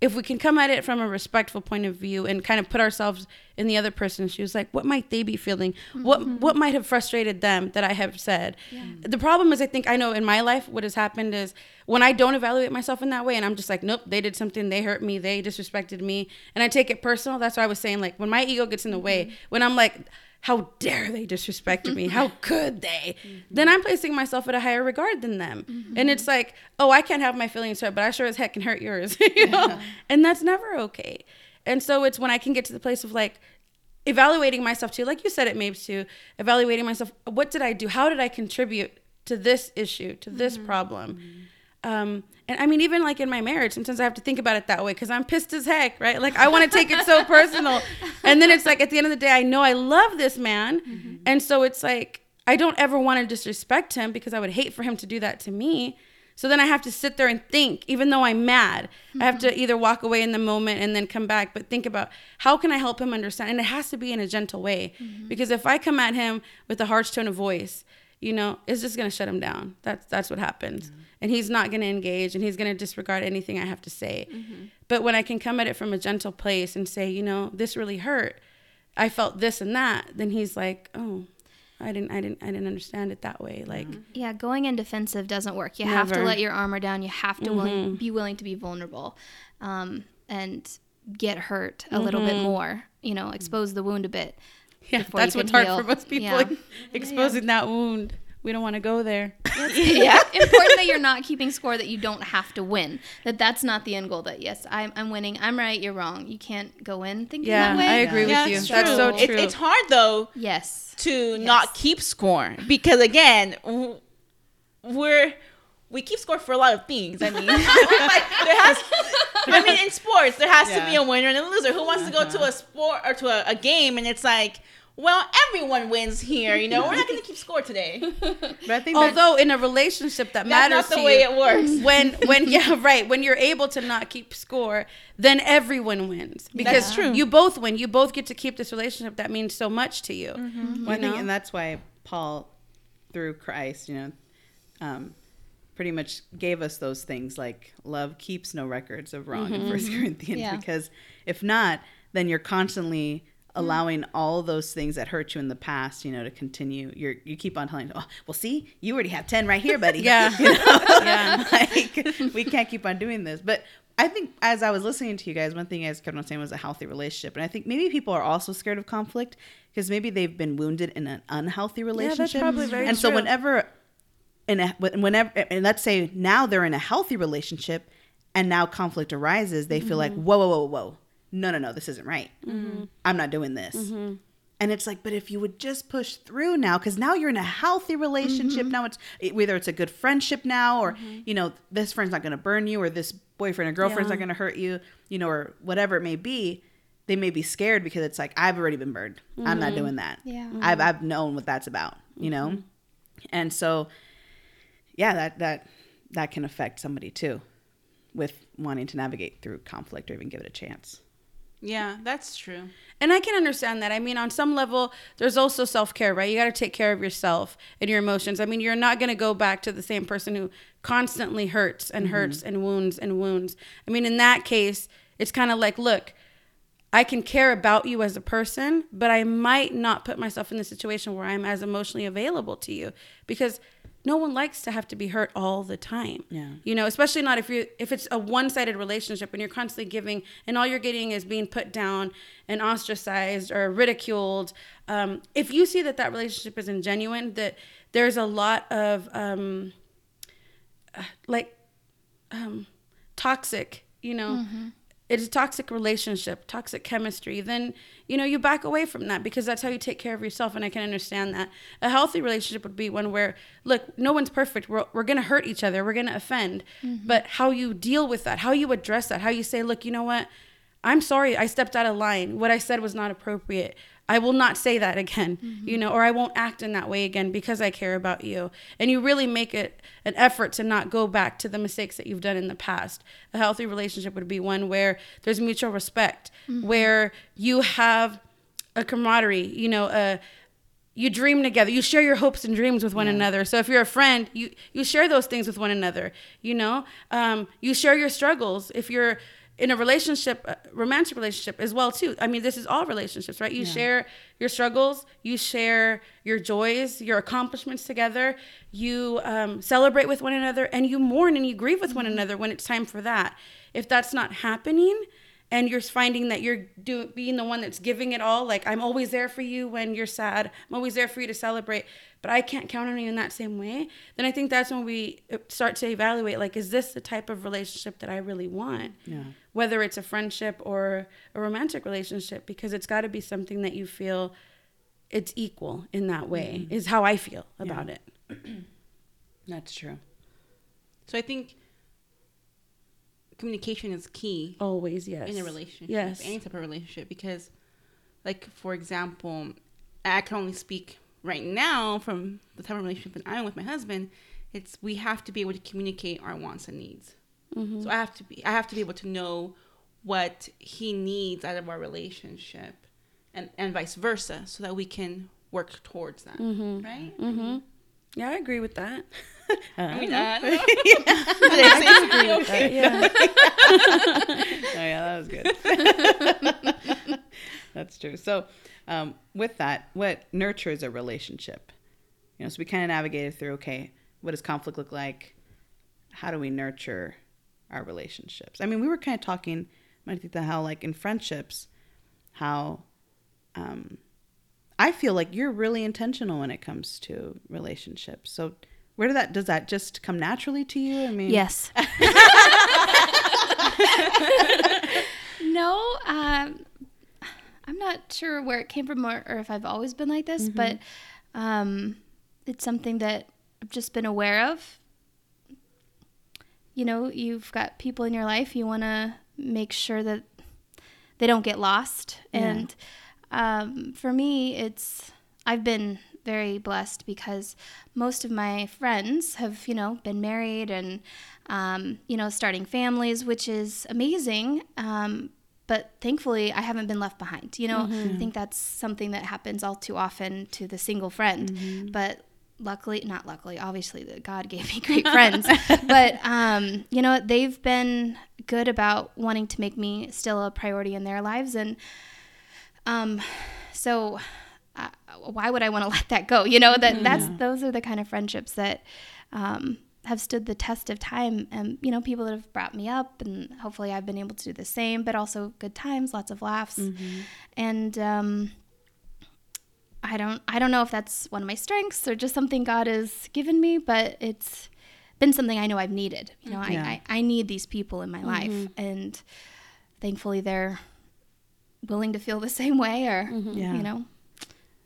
if we can come at it from a respectful point of view and kind of put ourselves in the other person's shoes like what might they be feeling? What mm-hmm. what might have frustrated them that i have said? The problem is i think i know in my life what has happened is when i don't evaluate myself in that way and i'm just like nope they did something they hurt me they disrespected me and i take it personal that's why i was saying like when my ego gets in the way mm-hmm. when i'm like how dare they disrespect me? How could they? Mm-hmm. Then I'm placing myself at a higher regard than them. And mm-hmm. it's like, oh, I can't have my feelings hurt, but I sure as heck can hurt yours. you know? And that's never okay. And so it's when I can get to the place of like evaluating myself too, like you said it Mabes too, evaluating myself, what did I do? How did I contribute to this issue, to this mm-hmm. problem. Um, and I mean, even like in my marriage, sometimes I have to think about it that way because I'm pissed as heck, right? Like I want to take it so personal. And then it's like at the end of the day, I know I love this man. Mm-hmm. And so it's like, I don't ever want to disrespect him because I would hate for him to do that to me. So then I have to sit there and think, even though I'm mad, I have to mm-hmm. either walk away in the moment and then come back, but think about how can I help him understand? And it has to be in a gentle way mm-hmm. because if I come at him with a harsh tone of voice, you know, it's just gonna shut him down. That's that's what happens, mm-hmm. and he's not gonna engage, and he's gonna disregard anything I have to say. Mm-hmm. But when I can come at it from a gentle place and say, you know, this really hurt, I felt this and that, then he's like, oh, I didn't, I didn't, I didn't understand it that way. Mm-hmm. Like, Yeah, going in defensive doesn't work. You have to let your armor down. You have to willing, be willing to be vulnerable, um, and get hurt a little bit more. You know, expose the wound a bit. Yeah, before you that's what's can hard heal. for most people, Yeah. exposing that wound. We don't want to go there. yeah important that you're not keeping score that you don't have to win that that's not the end goal that yes i'm, I'm winning i'm right you're wrong you can't go in thinking Yeah, that way I agree with Yeah, you. it's That's true. so It- true. it's hard though yes to not keep score because again we're we keep score for a lot of things i mean like there has i mean in sports there has to be a winner and a loser. Who wants to go to a sport or to a, a game and it's like well everyone wins here you know? We're not going to keep score today. But I think that- Although in a relationship that that's matters not the to way you, it works. when when yeah right when you're able to not keep score then everyone wins. Because That's true. you both win. You both get to keep this relationship that means so much to you Well, I think, know? and that's why Paul, through Christ, you know, um, pretty much gave us those things like love keeps no records of wrong in mm-hmm. First Corinthians. Yeah. Because if not, then you're constantly mm. allowing all those things that hurt you in the past, you know, to continue. You're you keep on telling, oh, well, see, you already have ten right here, buddy. Yeah. You know? Yeah. like we can't keep on doing this, but. I think as I was listening to you guys, one thing you guys kept on saying was a healthy relationship, and I think maybe people are also scared of conflict because maybe they've been wounded in an unhealthy relationship. Yeah, that's probably very and so whenever, in a whenever, and let's say now they're in a healthy relationship, and now conflict arises, they feel like Mm-hmm. whoa, whoa, whoa, whoa, no, no, no, this isn't right. I'm not doing this. Mm-hmm. And it's like, but if you would just push through now, because now you're in a healthy relationship. Mm-hmm. Now it's whether it's a good friendship now, or you know, this friend's not going to burn you, or this boyfriend or girlfriend's Yeah. not going to hurt you, you know, or whatever it may be. They may be scared because it's like I've already been burned. I'm Mm-hmm. not doing that. Yeah. I've I've known what that's about. You know, and so yeah, that that that can affect somebody too, with wanting to navigate through conflict or even give it a chance. yeah that's true And I can understand that. I mean, on some level, there's also self care, right? You got to take care of yourself and your emotions. I mean, you're not going to go back to the same person who constantly hurts and mm-hmm. hurts and wounds and wounds. I mean, in that case, it's kind of like, look, I can care about you as a person, but I might not put myself in the situation where I'm as emotionally available to you because no one likes to have to be hurt all the time. Yeah. You know, especially not if you if it's a one-sided relationship and you're constantly giving and all you're getting is being put down and ostracized or ridiculed. Um, if you see that that relationship isn't genuine, that there's a lot of um, uh, like um, toxic, you know, it's a toxic relationship, toxic chemistry, then, you know, you back away from that because that's how you take care of yourself. And I can understand that. A healthy relationship would be one where, look, no one's perfect. We're, we're going to hurt each other. We're going to offend. Mm-hmm. But how you deal with that, how you address that, how you say, look, you know what? I'm sorry. I stepped out of line. What I said was not appropriate. I will not say that again, you know, or I won't act in that way again because I care about you. And you really make it an effort to not go back to the mistakes that you've done in the past. A healthy relationship would be one where there's mutual respect, where you have a camaraderie, you know, a you dream together. You share your hopes and dreams with one another. So if you're a friend you you share those things with one another you know? Um, you share your struggles. If you're in a relationship a romantic relationship as well too. I mean this is all relationships right? You share your struggles you share your joys your accomplishments together you um, celebrate with one another and you mourn and you grieve with one another when it's time for that. If that's not happening and you're finding that you're being the one that's giving it all like i'm always there for you when you're sad. I'm always there for you to celebrate but i can't count on you in that same way then i think that's when we uh, start to evaluate like is this the type of relationship that i really want? Yeah. Whether it's a friendship or a romantic relationship because it's got to be something that you feel it's equal in that way mm-hmm. is how i feel about it That's true. So I think communication is key Always, yes. in a relationship, Yes. any type of relationship, because, like for example, I can only speak right now from the type of relationship that I'm with my husband. It's we have to be able to communicate our wants and needs. Mm-hmm. So I have to be I have to be able to know what he needs out of our relationship, and and vice versa, so that we can work towards that. Right? Mm-hmm. Yeah, I agree with that. I mean, uh, Uh, yeah. oh yeah, that was good. That's true. So, um, with that, what nurtures a relationship? You know, so we kind of navigated through. Okay, what does conflict look like? How do we nurture our relationships? I mean, we were kind of talking, Martita, how like in friendships, how um, I feel like you're really intentional when it comes to relationships. So, where did that does that just come naturally to you? I mean, Yes. no, um, I'm not sure where it came from or, or if I've always been like this, but um, it's something that I've just been aware of. You know, you've got people in your life, you want to make sure that they don't get lost. And um, for me, it's, I've been very blessed because most of my friends have, you know, been married and, um, you know, starting families, which is amazing. Um, but thankfully, I haven't been left behind. You know, I think that's something that happens all too often to the single friend. But luckily, not luckily, obviously, that God gave me great friends. but um, you know, they've been good about wanting to make me still a priority in their lives, and um, so uh, why would I want to let that go? You know that that's those are the kind of friendships that um, have stood the test of time, and you know people that have brought me up, and hopefully I've been able to do the same. But also good times, lots of laughs, and um, I don't I don't know if that's one of my strengths or just something God has given me, but it's been something I know I've needed. You know, Yeah. I, I I need these people in my mm-hmm. life, and thankfully they're willing to feel the same way or mm-hmm. Yeah. you know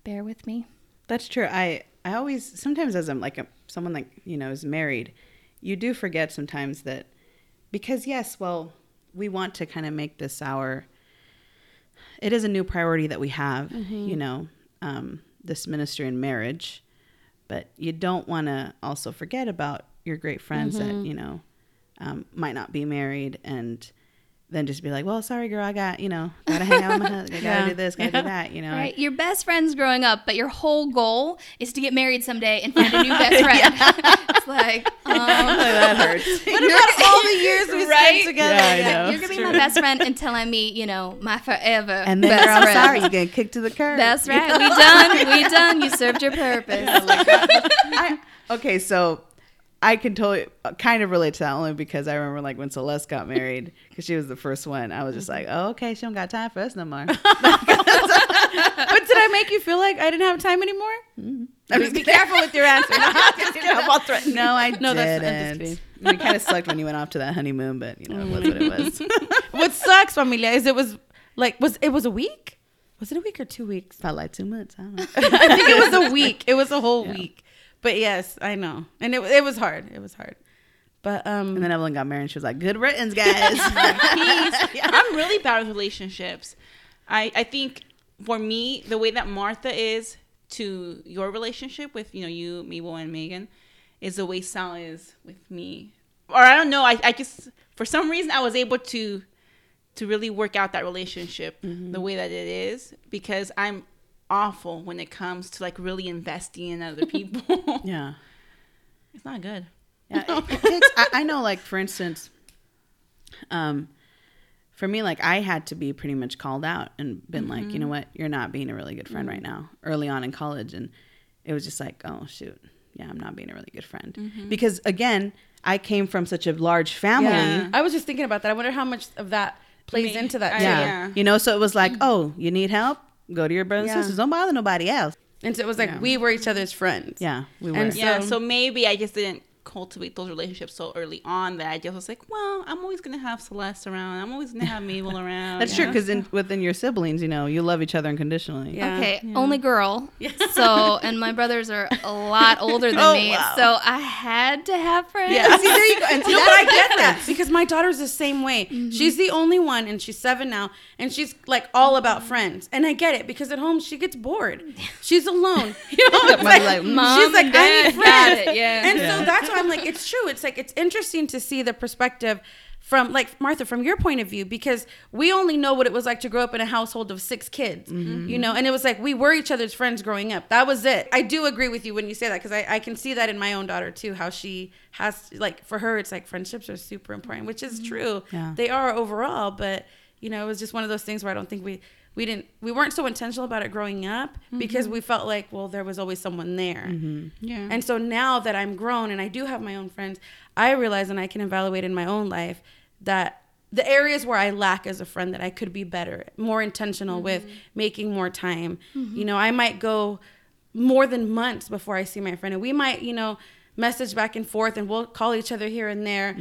bear with me That's true. I I always sometimes as I'm like a, someone like you know is married, you do forget sometimes that because yes, well, we want to kind of make this our. It is a new priority that we have, mm-hmm. you know, um, this ministry and marriage, but you don't want to also forget about your great friends that you know um, might not be married and. Then just be like, well, sorry, girl, I got you know, gotta hang out with my husband, I gotta Yeah. do this, gotta do that, you know. right your best friends growing up but your whole goal is to get married someday and find a new best friend it's like um, that hurts. What about all the years we Right? spent together? Yeah, I know. you're gonna be my best friend until I meet, you know, my forever. And then, best girl, I'm friend. sorry, you're getting kicked to the curb. That's right. We done. We done. You served your purpose. I, okay, so I can totally kind of relate to that only because I remember like when Celeste got married because she was the first one. I was just like, mm-hmm. oh, okay, she don't got time for us no more. But did I make you feel like I didn't have time anymore? Mm-hmm. I'm Be, just be careful with your answer. No, I'm just kidding. I'm all threatened. No, I No, that's- I'm just didn't. kidding. It kind of sucked when you went off to that honeymoon, but you know, it was what it was. what sucks, familia, is it was like was it was a week? Was it a week or two weeks? Felt like two months. I don't know. I think it was a week. It was a whole Yeah. week. But yes, I know, and it it was hard. It was hard. But um, And then Evelyn got married and she was like, good riddance, guys. I'm really bad with relationships. I I think for me, the way that Martha is to your relationship with you know you, Mabel, and Megan, is the way Sal is with me. Or I don't know. I I just for some reason I was able to to really work out that relationship the way that it is because I'm awful when it comes to like really investing in other people. yeah. it's not good. Yeah, it- it I, I know, like for instance, um, for me, like I had to be pretty much called out and been like, you know mm-hmm. what, you're not being a really good friend right mm. now. Early on in college, and it was just like, oh shoot, yeah, I'm not being a really good friend mm-hmm. because again, I came from such a large family. Yeah. I was just thinking about that. I wonder how much of that plays Me- into that. I- Yeah. Yeah. you know, so it was like, mm. oh, you need help, go to your brothers Yeah. and sisters. Don't bother nobody else. And so it was like Yeah. we were each other's friends. Yeah, we were. And Yeah, So- so maybe I just didn't cultivate those relationships so early on that I just was like, well, I'm always gonna have Celeste around. I'm always gonna have Mabel around. That's you true know? because within your siblings, you know, you love each other unconditionally. Yeah. Okay, only girl. So, and my brothers are a lot older than Oh, me. wow. So I had to have friends. Yeah. See, there you go. And see, No, but I get that because my daughter's the same way. Mm-hmm. She's the only one, and she's seven now, and she's like all about friends. And I get it because at home she gets bored. She's alone. You know, it's Mom's like, like, Mom she's like, and I need friends. it, yeah. And Yeah. so that's why I'm like, it's true. It's like it's interesting to see the perspective from like Martha from your point of view because we only know what it was like to grow up in a household of six kids Mm-hmm. you know and it was like we were each other's friends growing up that was it i do agree with you when you say that because I, I can see that in my own daughter too how she has like for her it's like friendships are super important which is true Yeah. they are overall but you know it was just one of those things where i don't think we we didn't we weren't so intentional about it growing up because mm-hmm. we felt like well there was always someone there. Mm-hmm. Yeah. and so now that I'm grown and I do have my own friends, I realize and I can evaluate in my own life that the areas where I lack as a friend that I could be better, more intentional mm-hmm. with making more time. You know, I might go more than months before I see my friend, and we might, you know, message back and forth, and we'll call each other here and there.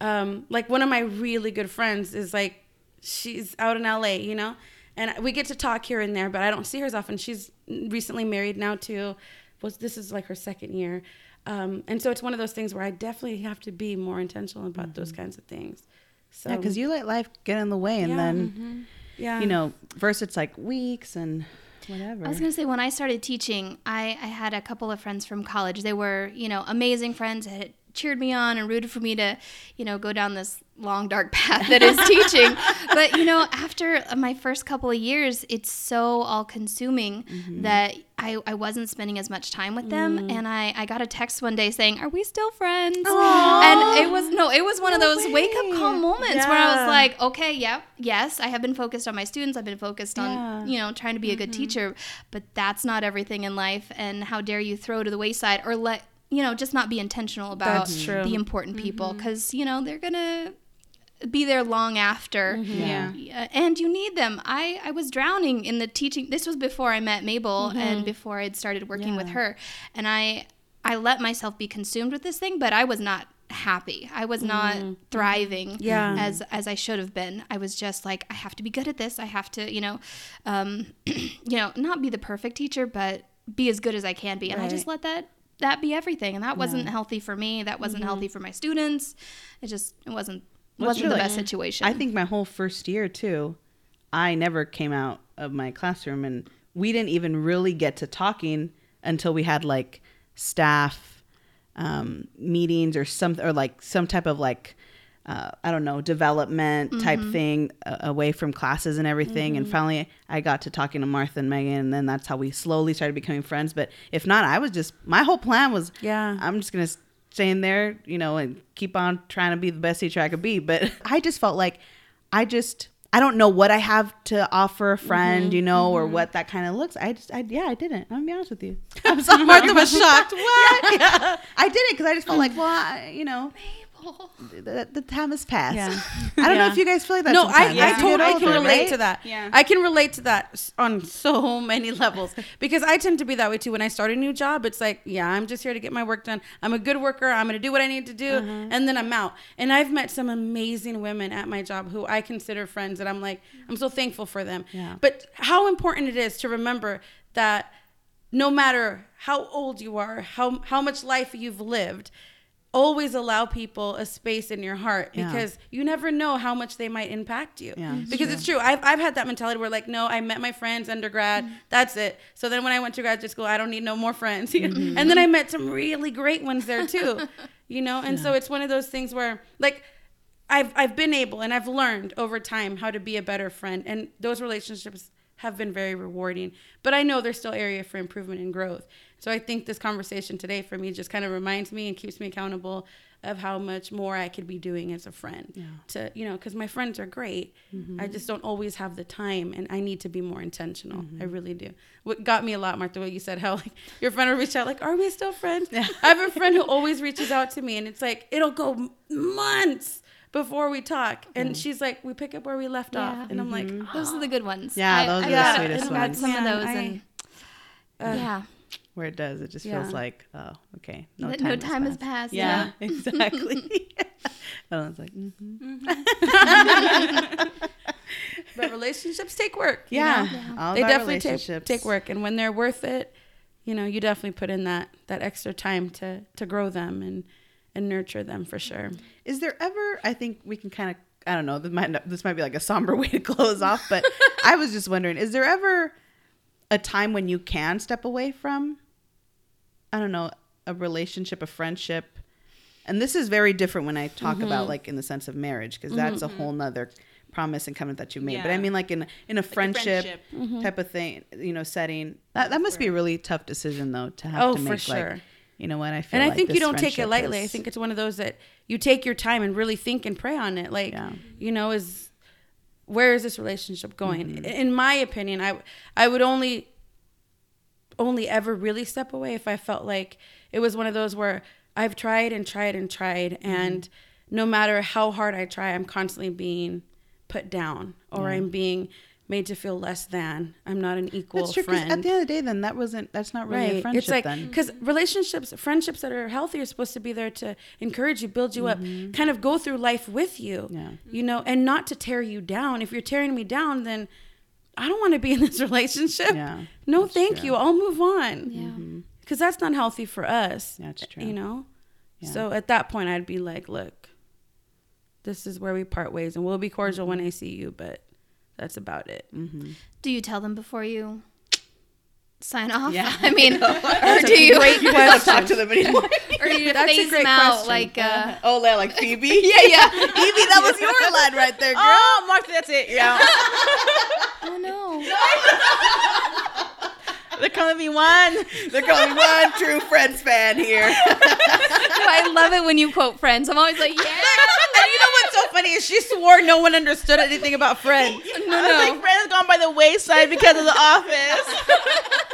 Um, like one of my really good friends is like, she's out in LA, you know, and we get to talk here and there, but I don't see her as often. She's recently married now too. Was this is like her second year, um, and so it's one of those things where I definitely have to be more intentional about those kinds of things. So Yeah, because you let life get in the way, and Yeah. then yeah, you know, first it's like weeks and whatever. I was gonna say when I started teaching, I, I had a couple of friends from college. They were, you know, amazing friends that had cheered me on and rooted for me to, you know, go down this long dark path that is teaching. But you know, after my first couple of years, it's so all consuming mm-hmm. that I, I wasn't spending as much time with them. Mm. And I, I got a text one day saying, "Are we still friends?" And it was no, it was one of those wake up call moments where I was like, okay, yep, yes, I have been focused on my students. I've been focused on, Yeah. you know, trying to be a good mm-hmm. teacher, but that's not everything in life. And how dare you throw to the wayside or let, you know, just not be intentional about mm-hmm. true. the important people mm-hmm. because, you know, they're going to be there long after. Mm-hmm. yeah. Yeah, and you need them. I, I was drowning in the teaching. This was before I met Mabel and before I'd started working with her. And I I let myself be consumed with this thing, but I was not happy. I was not thriving Yeah. as as I should have been. I was just like I have to be good at this. I have to, you know, um, you know, not be the perfect teacher, but be as good as I can be. And I just let that that be everything. And that wasn't healthy for me. That wasn't healthy for my students. It just it wasn't Well, wasn't the best situation. I think my whole first year too, I never came out of my classroom, and we didn't even really get to talking until we had like staff um, meetings or some or like some type of like uh, I don't know development type thing uh, away from classes and everything. And finally, I got to talking to Martha and Megan, and then that's how we slowly started becoming friends. But if not, I was just my whole plan was Yeah. I'm just gonna stay in there, you know, and keep on trying to be the best teacher I could be. But I just felt like I just I don't know what I have to offer a friend, you know, or what that kind of looks. I just, I, yeah, I didn't. I'm gonna be honest with you. I'm sorry, Martha was shocked. What? Yeah. I did it because I just felt like, well, I, you know, the, the time has passed. Yeah. I don't know if you guys feel like that. no, I, sometimes. I As you get totally can relate right? to that. Yeah. I can relate to that on so many levels because I tend to be that way too. When I start a new job, it's like, yeah, I'm just here to get my work done. I'm a good worker. I'm going to do what I need to do, Uh-huh. and then I'm out. And I've met some amazing women at my job who I consider friends, and I'm like, I'm so thankful for them. Yeah. But how important it is to remember that no matter how old you are, how how much life you've lived, always allow people a space in your heart Yeah. because you never know how much they might impact you. Yeah, it's because it's true. I've, I've had that mentality where like, no, I met my friends undergrad. That's it. So then when I went to graduate school, I don't need no more friends. Mm-hmm. and then I met some really great ones there too. you know, and so it's one of those things where like I've I've been able and I've learned over time how to be a better friend, and those relationships have been very rewarding. But I know there's still area for improvement and growth. So I think this conversation today for me just kind of reminds me and keeps me accountable of how much more I could be doing as a friend. To you know, because my friends are great. Mm-hmm. I just don't always have the time, and I need to be more intentional. I mm-hmm. really do. What got me a lot, Martha, what you said, how like your friend will reach out, like, "Are we still friends?" I have a friend who always reaches out to me, and it's like it'll go months before we talk, and mm. she's like, "We pick up where we left Yeah. off," and I'm like, mm-hmm. Those are the oh. good ones. Yeah, those are the got- sweetest I've ones. some Man, of those, I- and uh, yeah, where it does. It just Yeah. feels like, oh, okay, No, time. no time has passed. Yeah, exactly. and I was like, mhm. But relationships take work. you yeah, know? all they definitely take, take work, and when they're worth it, you know, you definitely put in that that extra time to to grow them and and nurture them for sure. Is there ever? I think we can kind of. I don't know. This might this might be like a somber way to close off, but I was just wondering: is there ever a time when you can step away from? I don't know a relationship, a friendship, and this is very different when I talk Mm-hmm. about like in the sense of marriage because that's a whole nother promise and covenant that you made. But I mean, like in in a friendship, friendship. Mm-hmm. type of thing, you know, setting that that must be a really tough decision though to have Oh, to for make. sure. Like, you know what I feel. And I like think you don't take it friendship lightly. I think it's one of those that you take your time and really think and pray on it. Like, Yeah. you know, is where is this relationship going? Mm-hmm. In my opinion, I I would only only ever really step away if I felt like it was one of those where I've tried and tried and tried Mm-hmm. and no matter how hard I try, I'm constantly being put down or I'm being made to feel less than. I'm not an equal That's true. friend. At the end of the day, then that wasn't. That's not really a friendship. It's like because relationships, friendships that are healthy are supposed to be there to encourage you, build you up, kind of go through life with you. Mm-hmm. Yeah. You know, and not to tear you down. If you're tearing me down, then I don't want to be in this relationship. Yeah, No, thank true. you. I'll move on. Yeah. Mm-hmm. Because that's not healthy for us. That's eh, true. You know. Yeah. So at that point, I'd be like, look, this is where we part ways, and we'll be cordial when mm-hmm. I see you, but that's about it. Mm-hmm. Do you tell them before you sign off? Yeah. I mean, or That's do a you, great you don't talk to them anymore. or do you That's a phase great them out question. like? Uh, oh, yeah, like Phoebe. yeah, yeah. Phoebe, that was your line right there, girl. Oh, Mark, that's it. Yeah. Oh no. They're calling me one. They're calling one true Friends fan here. I love it when you quote Friends. I'm always like, yeah. And you know what's so funny is she swore no one understood anything about Friends. No, I was no. like, Friends gone by the wayside because of The Office.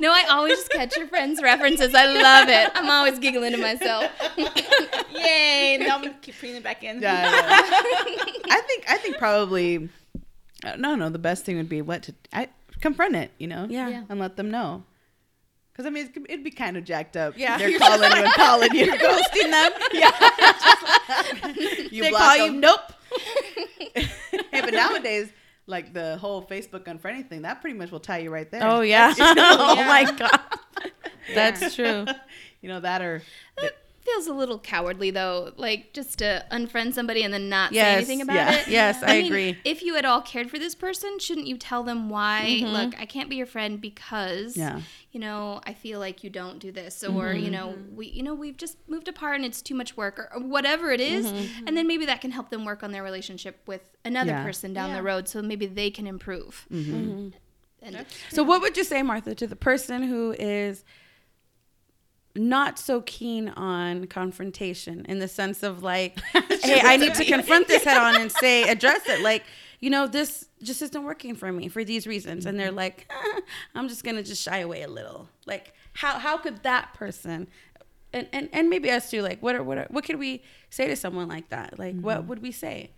No, I always just catch your Friends references. I love it. I'm always giggling to myself. Yay! Now I'm gonna keep putting it back in. Yeah, yeah. I think I think probably no no the best thing would be what to I confront it you know Yeah. Yeah. and let them know because I mean it'd be kind of jacked up Yeah. they're calling you and calling you Ghosting them. Yeah. you they block call you. Nope. hey, but nowadays like the whole Facebook unfriending thing that pretty much will tie you right there Oh yeah. oh my god. That's true. you know that or uh, Feels a little cowardly though, like just to unfriend somebody and then not say anything about yeah. it. Yes, I mean, agree. If you at all cared for this person, shouldn't you tell them why? Mm-hmm. Look, I can't be your friend because Yeah. you know I feel like you don't do this, or mm-hmm. you know we you know we've just moved apart and it's too much work, or, or whatever it is. Mm-hmm. and then maybe that can help them work on their relationship with another Yeah. person down Yeah. the road, so maybe they can improve. And So what would you say, Martha, to the person who is not so keen on confrontation in the sense of like, hey, I need to confront this head on and say, address it. Like, you know, this just isn't working for me for these reasons. And they're like, "Eh, I'm just gonna just shy away a little. Like, how how could that person and, and, and maybe us too, like what are, what are, what could we say to someone like that? Like what would we say?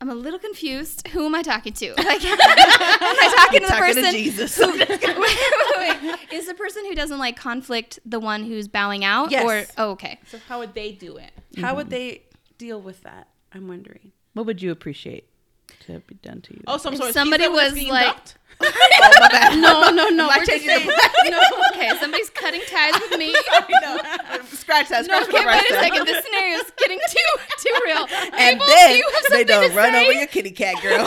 I'm a little confused. Who am I talking to? Like, am I talking to the talking person? to Jesus wait, wait, wait. Is the person who doesn't like conflict the one who's bowing out? Yes. Or oh, okay. So how would they do it? How would mm-hmm. they deal with that? I'm wondering. what would you appreciate to be done to you Oh, some If sort of somebody was like- oh No, no, no. Am we're just saying- No, okay. Somebody's cutting ties with me. no, scratch that. No, Scratch okay, wait a second. This scenario is getting too too real. And Abel, then do they don't run say? over your kitty cat, girl.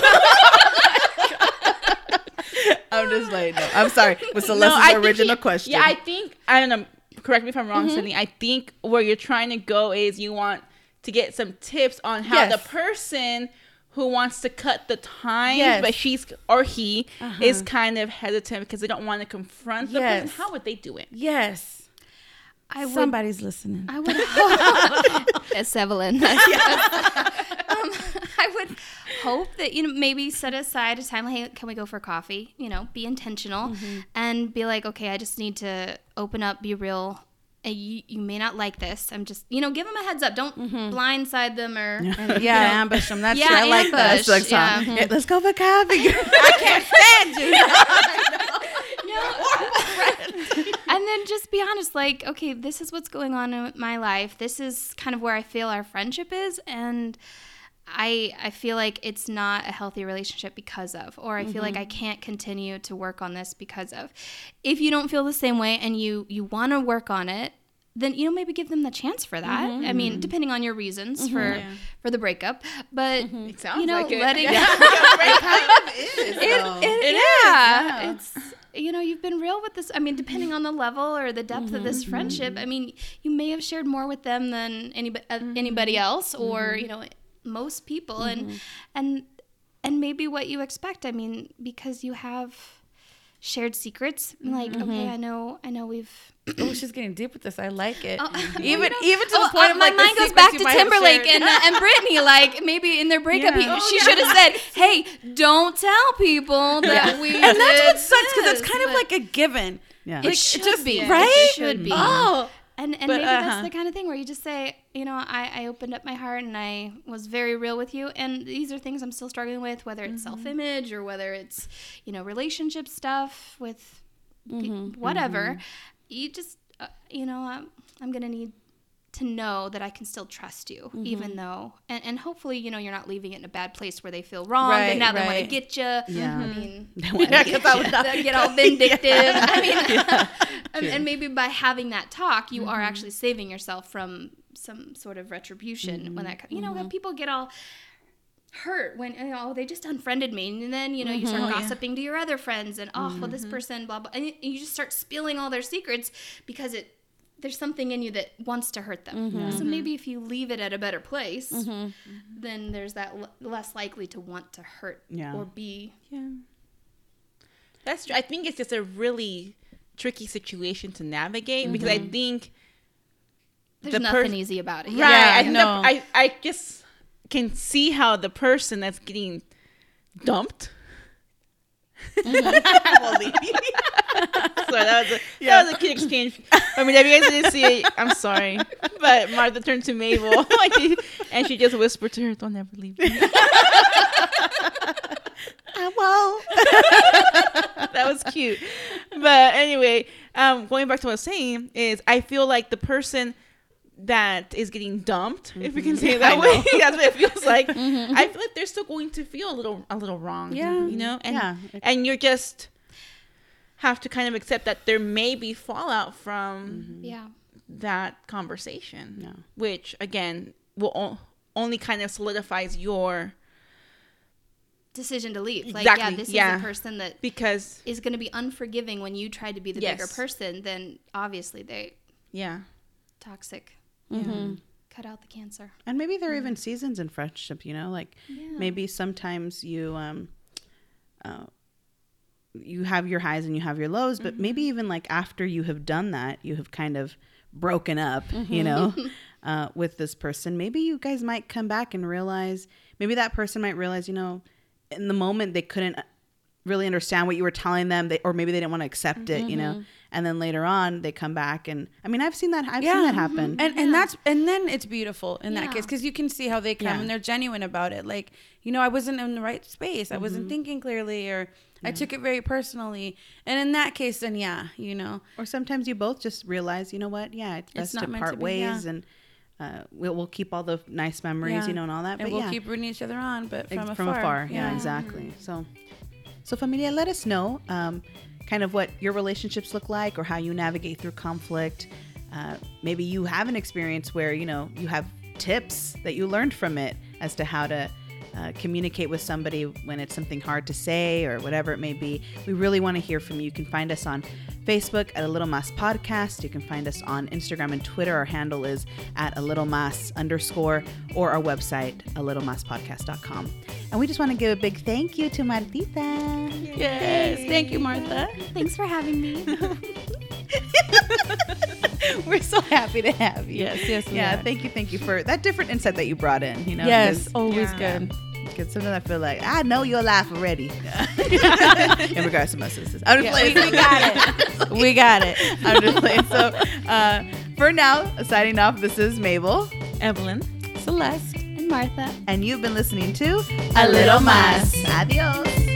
I'm just like, no. I'm sorry. Was Celeste's I original he- question? Yeah, I think I don't know. Correct me if I'm wrong, Mm-hmm. Sydney. I think where you're trying to go is you want to get some tips on how Yes. the person who wants to cut the time, Yes. Uh-huh. but she's or he is kind of hesitant because they don't want to confront the Yes. person. How would they do it? Yes. I would. Somebody's listening. I would hope. yes, Evelyn. um, I would hope that you know maybe set aside a time. Like, hey, can we go for coffee? You know, be intentional and be like, okay, I just need to open up, be real. And you, you may not like this. I'm just, you know, give them a heads up. Don't mm-hmm. blindside them or. And yeah, ambush them. That's Yeah, true. I like that. ambush. That's like, Yeah. yeah. let's go for coffee. I can't stand you. No, and then just be honest like okay this is what's going on in my life this is kind of where i feel our friendship is and i i feel like it's not a healthy relationship because of or i feel like i mm-hmm. can't continue to work on this because of. If you don't feel the same way and you you want to work on it then you know maybe give them the chance for that. Mm-hmm. I mean mm-hmm. depending on your reasons for for the breakup but It sounds you know like it. letting It is, it, though. it, yeah. It's you know you've been real with this. I mean, depending on the level or the depth of this friendship, I mean, you may have shared more with them than anybody uh, anybody else, or you know, most people, and and and maybe what you expect. I mean, because you have shared secrets. Like, okay, I know, I know we've. oh, she's getting deep with this. I like it. Oh, even you know- even to Oh, the point uh, of my like the mind goes back to Timberlake and uh, and Britney. Like maybe in their breakup, Yeah. he, she should have said, "Hey, don't tell people that we." and that's what sucks because it's this," kind of like a given. Yeah. It Like, should just- be right? It should be. Oh, And and But, maybe uh-huh. that's the kind of thing where you just say, you know, I, I opened up my heart and I was very real with you. And these are things I'm still struggling with, whether it's self image or whether it's, you know, relationship stuff with pe- whatever. You just, uh, you know, I'm, I'm going to need to know that I can still trust you, even though, and, and hopefully, you know, you're not leaving it in a bad place where they feel wrong Right, and now they want to get you. Yeah. I mean, Yeah, 'cause that would not they get all vindictive. I mean, and, and maybe by having that talk, you Mm-hmm. are actually saving yourself from some sort of retribution when that co- you know Mm-hmm. when people get all hurt when you know they just unfriended me and then you know you Mm-hmm. start gossiping to your other friends and oh well this person blah blah and you- just start spilling all their secrets because it there's something in you that wants to hurt them Mm-hmm. so maybe if you leave it at a better place then there's that l- less likely to want to hurt Yeah. or be Yeah. That's true. I think it's just a really tricky situation to navigate because I mm-hmm. think there's The nothing pers- ezy about it right. Yeah, I think no. the, I I just can see how the person that's getting dumped. Well, leave. so that was a that was a cute exchange. I mean, if you guys didn't see it, I'm sorry, but Martha turned to Mabel and she just whispered to her, "Don't ever leave me." well. that was cute. But anyway, um, going back to what I was saying is, I feel like the person that is getting dumped, if we can say it that I way, that's what it feels like. I feel like they're still going to feel a little, a little wrong. Yeah. you know, and Yeah. and you're just have to kind of accept that there may be fallout from yeah that conversation, Yeah. which again will o- only kind of solidifies your decision to leave. Like, yeah, this yeah. is a person that because is going to be unforgiving when you try to be the bigger person. Then obviously they yeah, toxic. Mm-hmm. Cut out the cancer. And maybe there are even seasons in friendship, you know, like Yeah. maybe sometimes you um uh you have your highs and you have your lows, but maybe even like after you have done that, you have kind of broken up, you know, uh, with this person. Maybe you guys might come back and realize, maybe that person might realize, you know, in the moment they couldn't really understand what you were telling them, they, or maybe they didn't want to accept it, you know, and then later on they come back and I mean, I've seen that, I've seen that happen. And and that's and then it's beautiful in that case because you can see how they come Yeah. and they're genuine about it. Like you know, I wasn't in the right space. I wasn't Mm-hmm. thinking clearly, or I took it very personally. And in that case, then yeah, you know, Or sometimes you both just realize, you know what? Yeah, it's best not to meant to be, ways, yeah. and uh, we'll, we'll keep all the nice memories, Yeah. you know, and all that. and but we'll yeah, keep rooting each other on, but ex- from, from afar. Yeah, Yeah. exactly. So, so familia, let us know, um, kind of what your relationships look like, or how you navigate through conflict. Uh, maybe you have an experience where you know you have tips that you learned from it as to how to uh, communicate with somebody when it's something hard to say or whatever it may be. We really want to hear from you. You can find us on Facebook at a little mas podcast. You can find us on Instagram and Twitter. Our handle is at a little mas underscore or our website, a little podcast.com. And we just want to give a big thank you to Martita. Yes, thank you, Martha. Thanks for having me. We're so happy to have you. Yes, yes, we Yeah, are. thank you, thank you for that different insight that you brought in. You know, yes, always Yeah. good. Because sometimes I feel like I know you'll laugh already. In regards to my sisters, I'm just Yeah, playing. we, we got it. we got it. I'm just playing. So, uh, for now, signing off. This is Mabel, Evelyn. Celeste. and Martha. and you've been listening to A Little Mas. Adios.